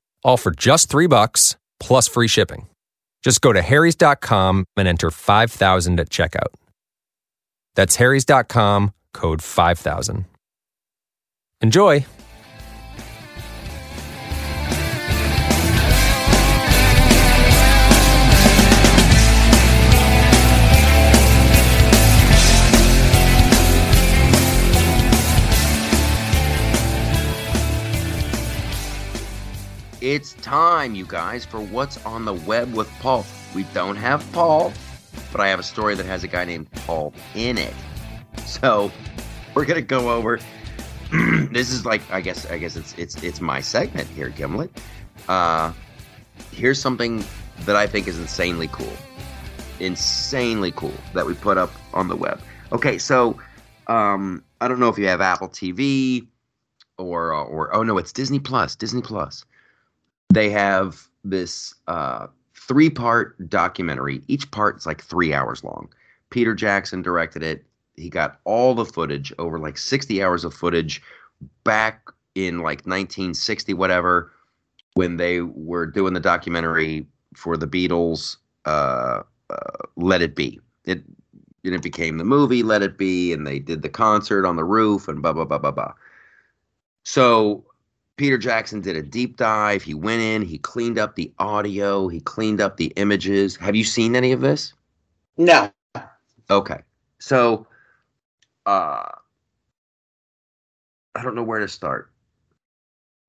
all for just three bucks plus free shipping. Just go to harrys.com and enter 5000 at checkout. That's harrys.com, code 5000. Enjoy! It's time, you guys, for What's on the Web with Paul. We don't have Paul, but I have a story that has a guy named Paul in it. So we're gonna go over. this is like I guess I guess it's it's it's my segment here, Gimlet. Uh, here's something that I think is insanely cool, insanely cool that we put up on the web. Okay, so um, I don't know if you have Apple TV or or oh no, it's Disney Plus. Disney Plus they have this uh, three part documentary. Each part is like three hours long. Peter Jackson directed it. He got all the footage, over like 60 hours of footage back in like 1960, whatever, when they were doing the documentary for the Beatles, uh, uh, Let It Be. It, and it became the movie Let It Be, and they did the concert on the roof and blah, blah, blah, blah, blah. So Peter Jackson did a deep dive. He went in, he cleaned up the audio, he cleaned up the images. Have you seen any of this? No. Okay. So uh I don't know where to start.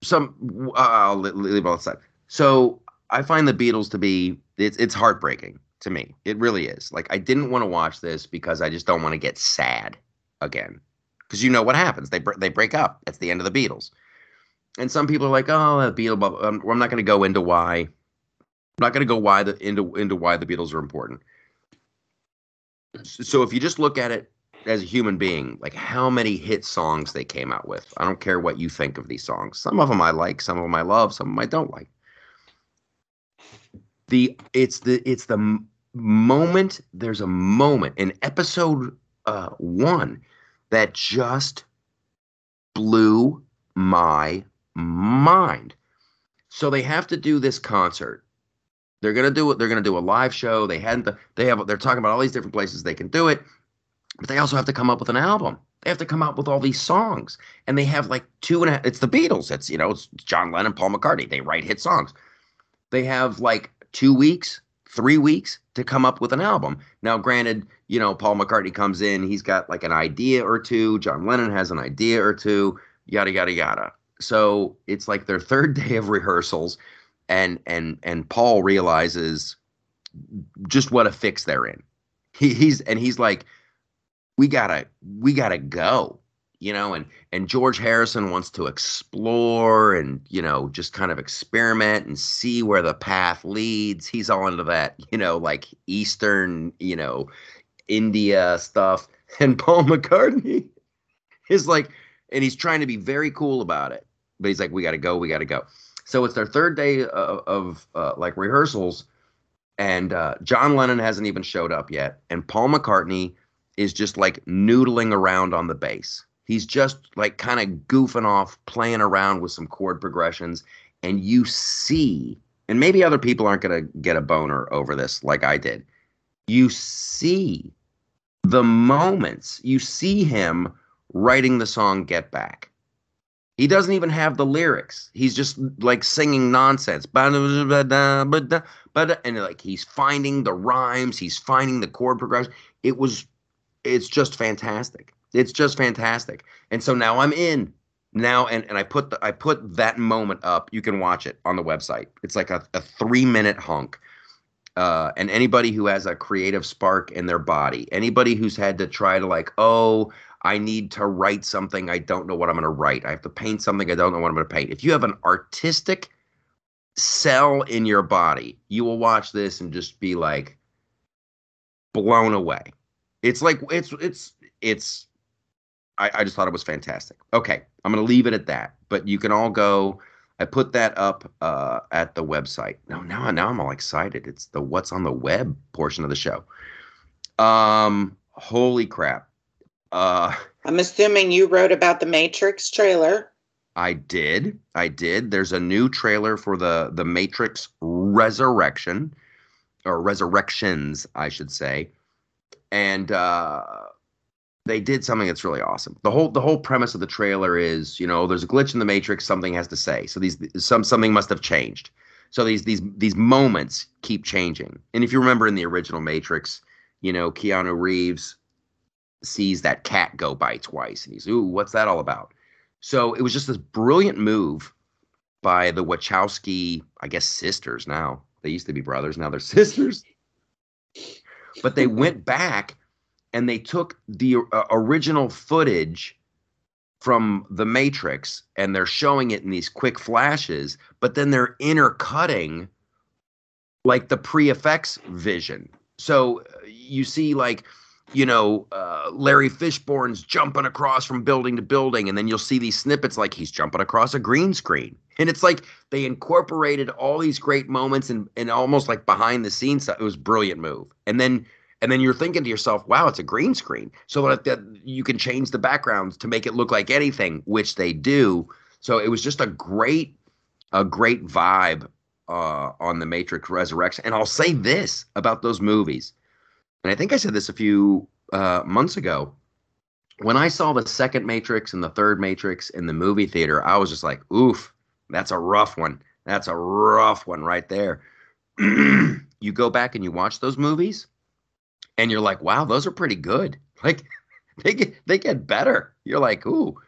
Some uh, I'll leave all that aside. So I find the Beatles to be it's it's heartbreaking to me. It really is. Like I didn't want to watch this because I just don't want to get sad again. Because you know what happens? They they break up. It's the end of the Beatles and some people are like, oh, the Beatles. I'm, I'm not going to go into why. I'm not going to go why the into into why the Beatles are important. So if you just look at it as a human being, like how many hit songs they came out with. I don't care what you think of these songs. Some of them I like, some of them I love, some of them I don't like. The it's the it's the moment. There's a moment in episode uh, one that just blew my mind. So they have to do this concert. They're gonna do it. They're gonna do a live show. They hadn't. They have. They're talking about all these different places they can do it, but they also have to come up with an album. They have to come up with all these songs, and they have like two and a half. It's the Beatles. It's you know it's John Lennon, Paul McCartney. They write hit songs. They have like two weeks, three weeks to come up with an album. Now, granted, you know Paul McCartney comes in. He's got like an idea or two. John Lennon has an idea or two. Yada yada yada so it's like their third day of rehearsals and and and Paul realizes just what a fix they're in. He, he's and he's like, we gotta we gotta go, you know. And and George Harrison wants to explore and you know just kind of experiment and see where the path leads. He's all into that, you know, like Eastern, you know, India stuff. And Paul McCartney is like, and he's trying to be very cool about it but he's like, we got to go, we got to go. So it's their third day of, of uh, like rehearsals, and uh, John Lennon hasn't even showed up yet, and Paul McCartney is just like noodling around on the bass. He's just like kind of goofing off, playing around with some chord progressions, and you see, and maybe other people aren't to get a boner over this like I did. You see the moments, you see him writing the song Get Back he doesn't even have the lyrics. He's just like singing nonsense. And like he's finding the rhymes, he's finding the chord progression. It was it's just fantastic. It's just fantastic. And so now I'm in. Now and, and I put the I put that moment up. You can watch it on the website. It's like a, a three minute hunk. Uh, and anybody who has a creative spark in their body, anybody who's had to try to like, oh, I need to write something. I don't know what I'm going to write. I have to paint something. I don't know what I'm going to paint. If you have an artistic cell in your body. You will watch this and just be like blown away. It's like it's it's it's I, I just thought it was fantastic. Okay, I'm gonna leave it at that. But you can all go. I put that up uh, at the website. No, now now I'm all excited. It's the what's on the web portion of the show. Um, holy crap! Uh, I'm assuming you wrote about the Matrix trailer. I did. I did. There's a new trailer for the the Matrix Resurrection or Resurrections, I should say. And uh they did something that's really awesome. The whole the whole premise of the trailer is, you know, there's a glitch in the matrix, something has to say. So these some something must have changed. So these these these moments keep changing. And if you remember in the original Matrix, you know, Keanu Reeves sees that cat go by twice and he's, "Ooh, what's that all about?" So it was just this brilliant move by the Wachowski, I guess sisters now. They used to be brothers, now they're sisters. But they went back and they took the uh, original footage from the Matrix and they're showing it in these quick flashes, but then they're intercutting like the pre effects vision. So uh, you see, like, you know, uh, Larry Fishburne's jumping across from building to building, and then you'll see these snippets like he's jumping across a green screen. And it's like they incorporated all these great moments and, and almost like behind the scenes. It was brilliant move. And then and then you're thinking to yourself, wow, it's a green screen. So that, that you can change the backgrounds to make it look like anything, which they do. So it was just a great, a great vibe uh, on the Matrix Resurrection. And I'll say this about those movies, and I think I said this a few uh, months ago. When I saw the second Matrix and the third Matrix in the movie theater, I was just like, oof, that's a rough one. That's a rough one right there. you go back and you watch those movies, and you're like, wow, those are pretty good. Like they get they get better. You're like, ooh,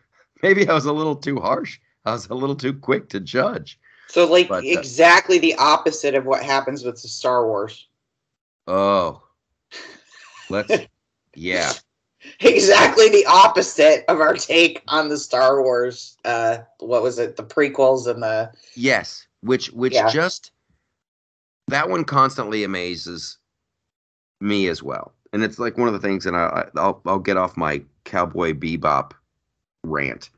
maybe I was a little too harsh. I was a little too quick to judge. So like but, uh, exactly the opposite of what happens with the Star Wars. Oh. Let's yeah. exactly the opposite of our take on the Star Wars uh what was it? The prequels and the Yes, which which yeah. just that one constantly amazes me as well. And it's like one of the things, and I, I'll I'll get off my Cowboy Bebop rant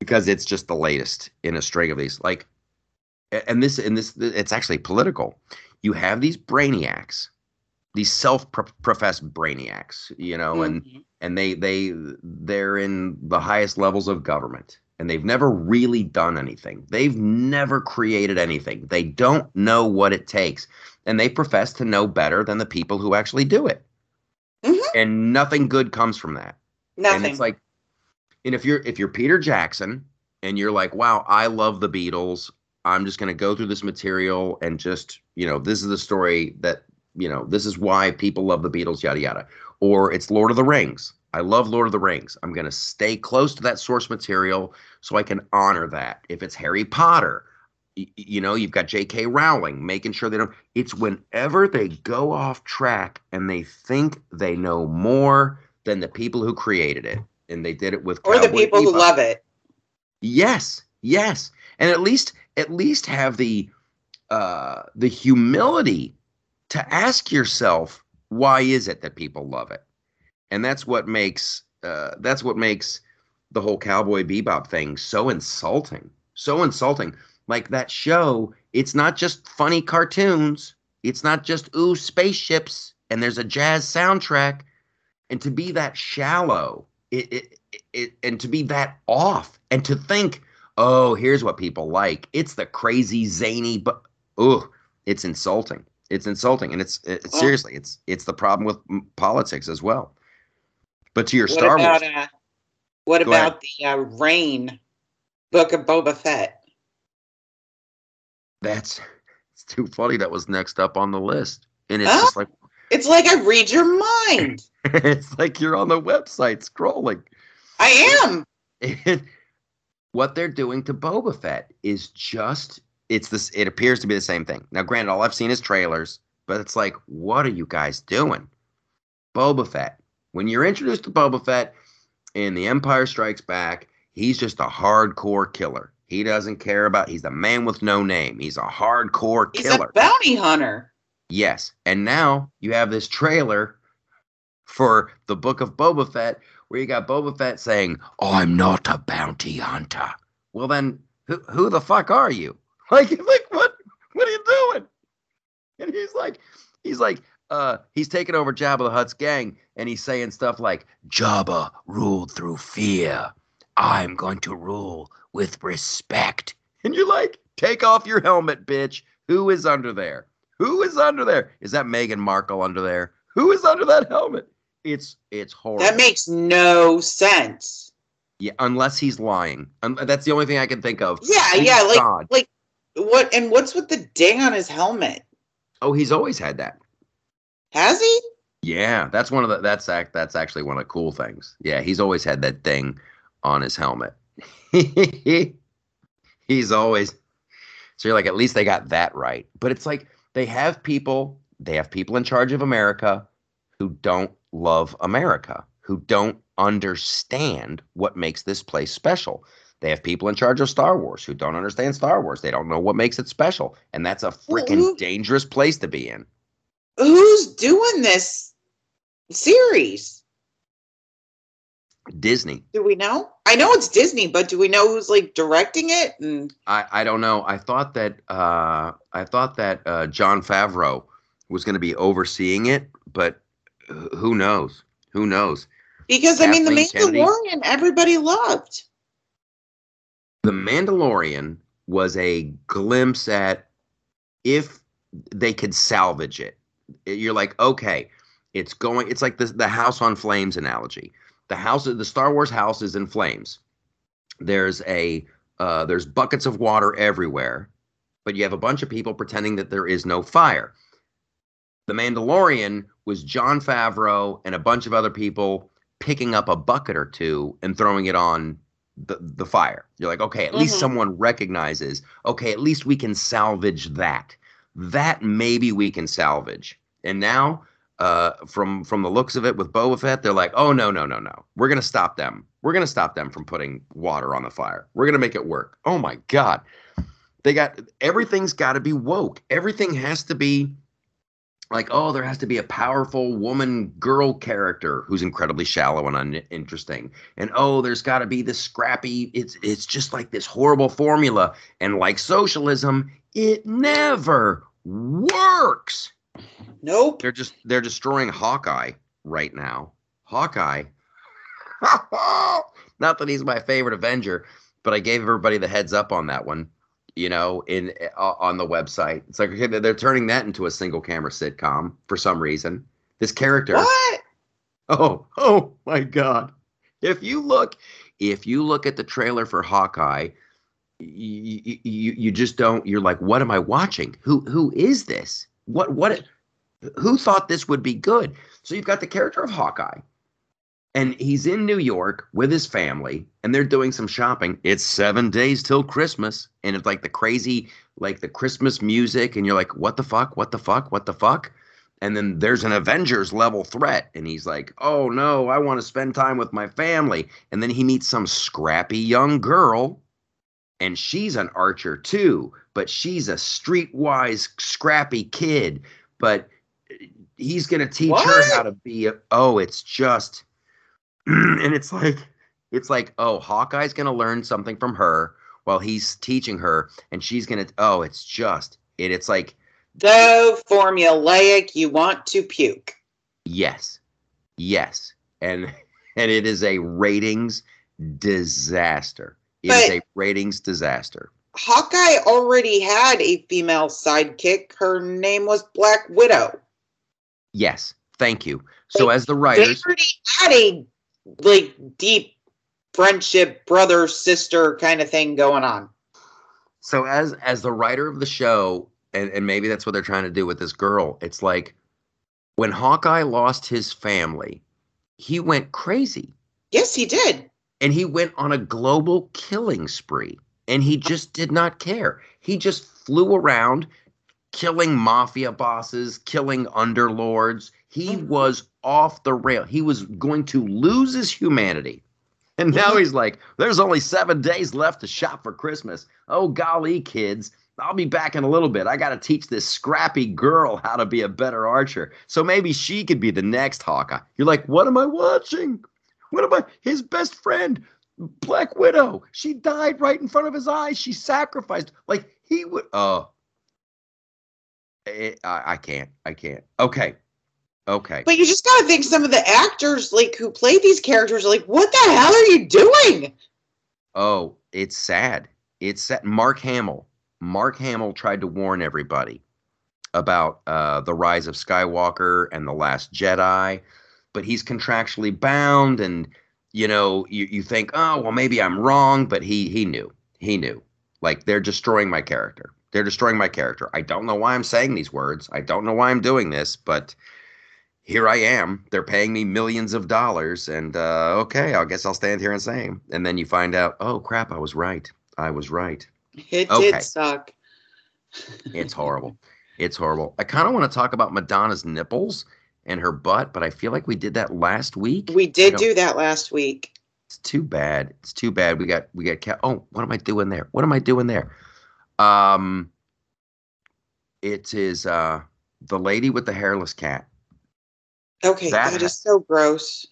because it's just the latest in a string of these. Like, and this and this, it's actually political. You have these brainiacs, these self-professed brainiacs, you know, mm-hmm. and and they they they're in the highest levels of government and they've never really done anything. They've never created anything. They don't know what it takes and they profess to know better than the people who actually do it. Mm-hmm. And nothing good comes from that. Nothing. And it's like, and if you're if you're Peter Jackson and you're like, wow, I love the Beatles. I'm just going to go through this material and just, you know, this is the story that, you know, this is why people love the Beatles, yada yada. Or it's Lord of the Rings. I love Lord of the Rings. I'm going to stay close to that source material so I can honor that. If it's Harry Potter, you know, you've got J.K. Rowling making sure they don't. It's whenever they go off track and they think they know more than the people who created it, and they did it with or Cowboy the people Bebop. who love it. Yes, yes, and at least at least have the uh, the humility to ask yourself why is it that people love it, and that's what makes uh, that's what makes the whole Cowboy Bebop thing so insulting, so insulting like that show, it's not just funny cartoons. It's not just ooh spaceships and there's a jazz soundtrack. And to be that shallow, it, it, it and to be that off, and to think, oh, here's what people like. It's the crazy zany, but ooh, it's insulting. It's insulting, and it's, it's well, seriously, it's it's the problem with politics as well. But to your Star about, Wars, uh, what about the uh, Rain book of Boba Fett? That's it's too funny. That was next up on the list, and it's just like it's like I read your mind. it's like you're on the website scrolling. I am. And what they're doing to Boba Fett is just it's this. It appears to be the same thing. Now, granted, all I've seen is trailers, but it's like, what are you guys doing? Boba Fett. When you're introduced to Boba Fett in The Empire Strikes Back, he's just a hardcore killer He doesn't care about. He's the man with no name. He's a hardcore He's killer. He's a bounty hunter. Yes. And now you have this trailer for the book of Boba Fett where you got Boba Fett saying, I'm not a bounty hunter. Well then who who the fuck are you? Like like what what are you doing? And he's like he's like uh he's taking over Jabba the Hutt's gang and he's saying stuff like Jabba ruled through fear. I'm going to rule with respect. And you're like, take off your helmet, bitch. Who is under there? Who is under there? Is that Meghan Markle under there? Who is under that helmet? It's it's horrible. That makes no sense. yeah, unless he's lying. Um, that's the only thing I can think of. Yeah, Please yeah, like God. like what and what's with the ding on his helmet? Oh, he's always had that. Has he? Yeah, that's one of the that's act that's actually one of the cool things. Yeah, he's always had that thing on his helmet. he's always so you're like at least they got that right. But it's like they have people they have people in charge of America who don't love America, who don't understand what makes this place special. They have people in charge of Star Wars who don't understand Star Wars. They don't know what makes it special. And that's a freaking who- dangerous place to be in. Who's doing this series? Disney. Do we know? I know it's Disney, but do we know who's like directing it? And I, I don't know. I thought that uh, I thought that uh, Jon Favreau was going to be overseeing it, but who knows? Who knows? because I mean, the Kathleen Kennedy? Mandalorian, everybody loved. The Mandalorian was a glimpse at if they could salvage it. You're like, okay, it's going. It's like the the house on flames analogy. The house, the Star Wars house, is in flames. There's a uh, there's buckets of water everywhere, but you have a bunch of people pretending that there is no fire. The Mandalorian was Jon Favreau and a bunch of other people picking up a bucket or two and throwing it on the, the fire. You're like, okay, at least Mhm. someone recognizes, okay, at least we can salvage that. That maybe we can salvage. And now, uh, from from the looks of it with Boba Fett, they're like, oh no, no, no, no. We're gonna stop them. We're gonna stop them from putting water on the fire. We're gonna make it work. Oh my god. They got everything's gotta be woke. Everything has to be like, oh, there has to be a powerful woman girl character who's incredibly shallow and uninteresting. And oh, there's got to be this scrappy. It's it's just like this horrible formula. And like socialism, it never works. Nope. They're just they're destroying Hawkeye right now. Hawkeye. Not that he's my favorite Avenger, but I gave everybody the heads up on that one. You know, in uh, on the website, it's like okay, they're turning that into a single camera sitcom for some reason. This character. What? Oh, oh my God! If you look, if you look at the trailer for Hawkeye, you, you you just don't. You're like, what am I watching? Who who is this? What what? Who thought this would be good? So you've got the character of Hawkeye, and he's in New York with his family, and they're doing some shopping. It's seven days till Christmas, and it's like the crazy, like the Christmas music, and you're like, what the fuck? What the fuck? What the fuck? and then there's an Avengers level threat, and he's like, "Oh no, I want to spend time with my family." And then he meets some scrappy young girl, and she's an archer too, but she's a streetwise scrappy kid. But uh, he's gonna teach her how to be. A, oh, it's just, and it's like, it's like, oh, Hawkeye's gonna learn something from her while he's teaching her, and she's gonna. Oh, it's just it. It's like. So formulaic, you want to puke. Yes. Yes. And and it is a ratings disaster. It is But- a ratings disaster. Hawkeye already had a female sidekick. Her name was Black Widow. Yes. Thank you. So as the They writers, already had a like deep friendship, brother sister kind of thing going on. so as as the writer of the show, and, and maybe that's what they're trying to do with this girl, it's like when Hawkeye lost his family, he went crazy. Yes, he did. and he went on a global killing spree and he just did not care he just flew around killing mafia bosses killing underlords he Mhm. was off the rail he was going to lose his humanity And now he's like, there's only seven days left to shop for Christmas. Oh, golly, kids. I'll be back in a little bit. I got to teach this scrappy girl how to be a better archer. So maybe she could be the next Hawkeye. You're like, what am I watching? What am I? His best friend, Black Widow. She died right in front of his eyes. She sacrificed. Like he would. Oh, I, I can't. I can't. Okay. Okay. But you just gotta think some of the actors like who played these characters are like, what the hell are you doing? Oh, it's sad. It's sad. Mark Hamill. Mark Hamill tried to warn everybody about uh, the rise of Skywalker and the Last Jedi, but he's contractually bound, and you know, you, you think, oh well, maybe I'm wrong, but he he knew. He knew. Like they're destroying my character. They're destroying my character. I don't know why I'm saying these words. I don't know why I'm doing this, but here I am. They're paying me millions of dollars, and uh, okay, I guess I'll stand here and say. And then you find out, oh crap, I was right. I was right. It Okay. did suck. It's horrible. It's horrible. I kind of want to talk about Madonna's nipples and her butt, but I feel like we did that last week. We did do that last week. It's too bad. It's too bad. We got we got. Ca- oh, what am I doing there? What am I doing there? Um, it is uh the lady with the hairless cat. Okay, That that ha- is so gross.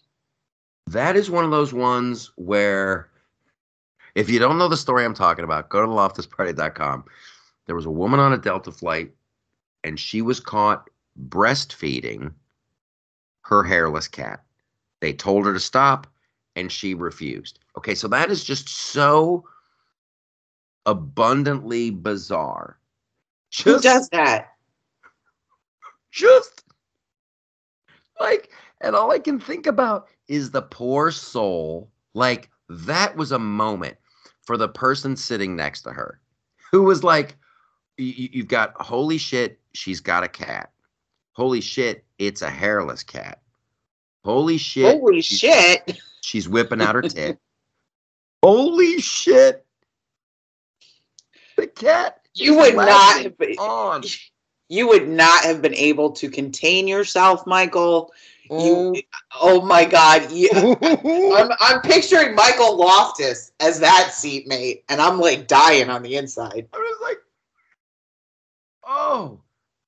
That is one of those ones where, if you don't know the story I'm talking about, go to loftusparty.com. There was a woman on a Delta flight, and she was caught breastfeeding her hairless cat. They told her to stop, and she refused. Okay, so that is just so abundantly bizarre. Who Just does that? just like and all i can think about is the poor soul. Like that was a moment for the person sitting next to her who was like you've got holy shit she's got a cat. Holy shit it's a hairless cat. Holy shit Holy she's- shit. she's whipping out her tit. Holy shit. The cat You would not latching have been, on you would not have been able to contain yourself, Michael. You oh my god. You, mm. I'm I'm picturing Michael Loftus as that seatmate, and I'm like dying on the inside. I was like, oh.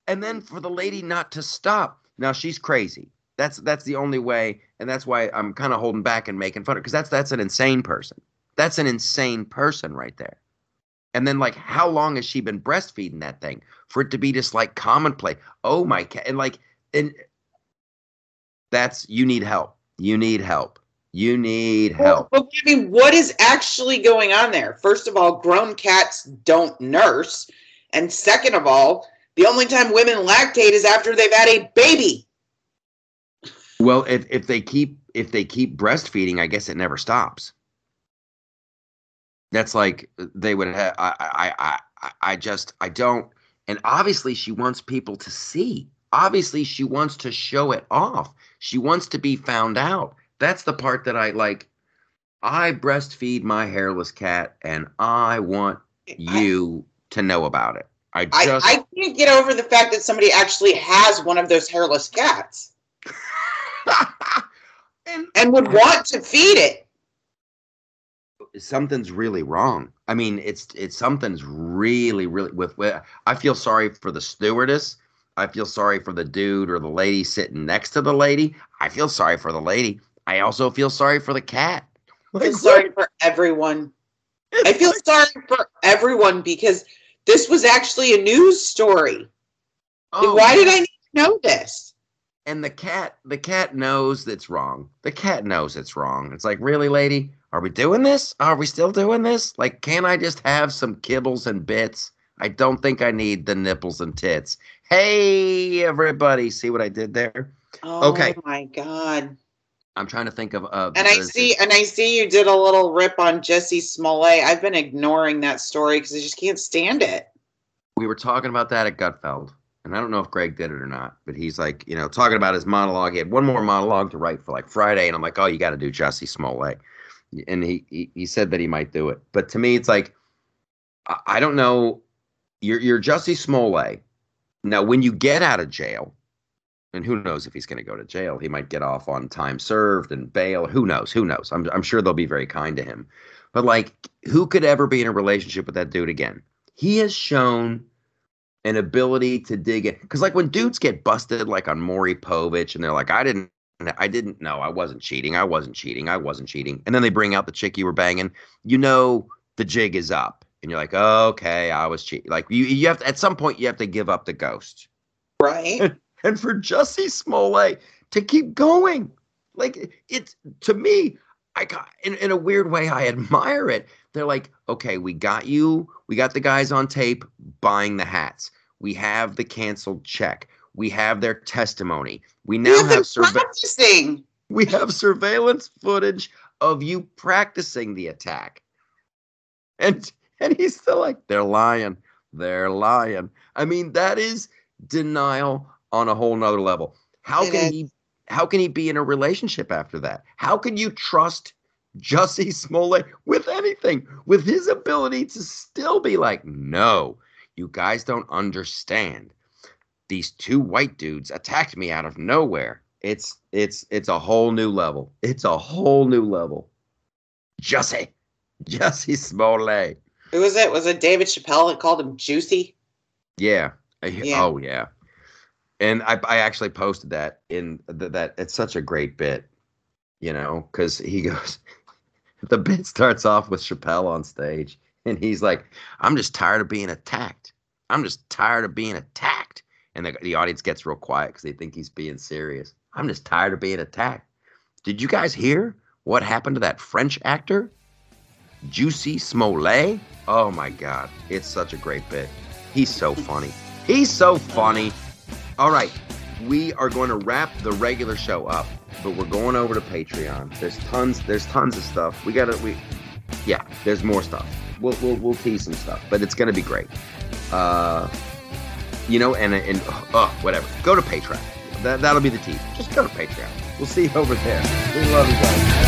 And then for the lady not to stop. Now she's crazy. That's that's the only way, and that's why I'm kind of holding back and making fun of because that's that's an insane person. That's an insane person right there. And then like, how long has she been breastfeeding that thing for it to be just like commonplace? Oh my cat, and like, and that's you need help. You need help. You need help. But I mean, what is actually going on there? First of all, grown cats don't nurse, and second of all, the only time women lactate is after they've had a baby. Well, if if they keep if they keep breastfeeding, I guess it never stops. That's like they would have. I I I I just I don't. And obviously, she wants people to see. Obviously, she wants to show it off. She wants to be found out. That's the part that I like. I breastfeed my hairless cat, and I want you to know about it. I I, just I can't get over the fact that somebody actually has one of those hairless cats and and would want to feed it. Something's really wrong. I mean, it's it's something's really really with, with. I feel sorry for the stewardess. I feel sorry for the dude or the lady sitting next to the lady. I feel sorry for the lady. I also feel sorry for the cat. I feel sorry for everyone. I feel sorry for everyone because this was actually a news story. Oh, Why did I need to know this? And the cat, the cat knows it's wrong. The cat knows it's wrong. It's like, really, lady, are we doing this? Are we still doing this? Like, can I just have some kibbles and bits? I don't think I need the nipples and tits. Hey, everybody, see what I did there? Oh Okay. my god. I'm trying to think of. Uh, And I see and I see you did a little rip on Jussie Smollett. I've been ignoring that story because I just can't stand it. we were talking about that at Gutfeld, and I don't know if Greg did it or not, but he's like, you know, talking about his monologue. He had one more monologue to write for like Friday, and I'm like, oh, you got to do Jussie Smollett, and he, he he said that he might do it, but to me, it's like, I, don't know, you're you're Jussie Smollett. Now, when you get out of jail, and who knows if he's going to go to jail? He might get off on time served and bail. Who knows? Who knows? I'm I'm sure they'll be very kind to him. But like, who could ever be in a relationship with that dude again? He has shown an ability to dig it because like when dudes get busted like on Maury Povich and they're like, I didn't I didn't know I wasn't cheating. I wasn't cheating. I wasn't cheating. And then they bring out the chick you were banging. You know the jig is up. And you're like, oh, okay, I was cheating. Like you you have to, at some point you have to give up the ghost. Right. And, for Jussie Smollett to keep going. Like it's to me, I got in, in a weird way, I admire it. They're like, okay, we got you, we got the guys on tape buying the hats. We have the canceled check. We have their testimony. We now have surve- practicing. We have surveillance footage of you practicing the attack. And and he's still like, they're lying. They're lying. I mean, that is denial on a whole nother level. How can he how can he be in a relationship after that? How can you trust Jussie Smollett with anything? With his ability to still be like, no, you guys don't understand. These two white dudes attacked me out of nowhere. It's it's it's a whole new level. It's a whole new level. Jussie. Jussie Smollett. Who was it? Was it David Chappelle that called him Juicy? Yeah. yeah. Oh yeah. And I I actually posted that in the, that it's such a great bit, you know, because he goes the bit starts off with Chappelle on stage and he's like, I'm just tired of being attacked. I'm just tired of being attacked. And the, the audience gets real quiet because they think he's being serious. I'm just tired of being attacked. Did you guys hear what happened to that French actor? Juicy Smollett? Oh my God. It's such a great bit. He's so funny. He's so funny. All right. We are going to wrap the regular show up, but we're going over to Patreon. There's tons, there's tons of stuff. We gotta we yeah, there's more stuff. We'll we'll, we'll tease some stuff, but it's gonna be great. Uh you know, and and oh, whatever. Go to Patreon. That that'll be the tease. Just go to Patreon. We'll see you over there. We love you guys.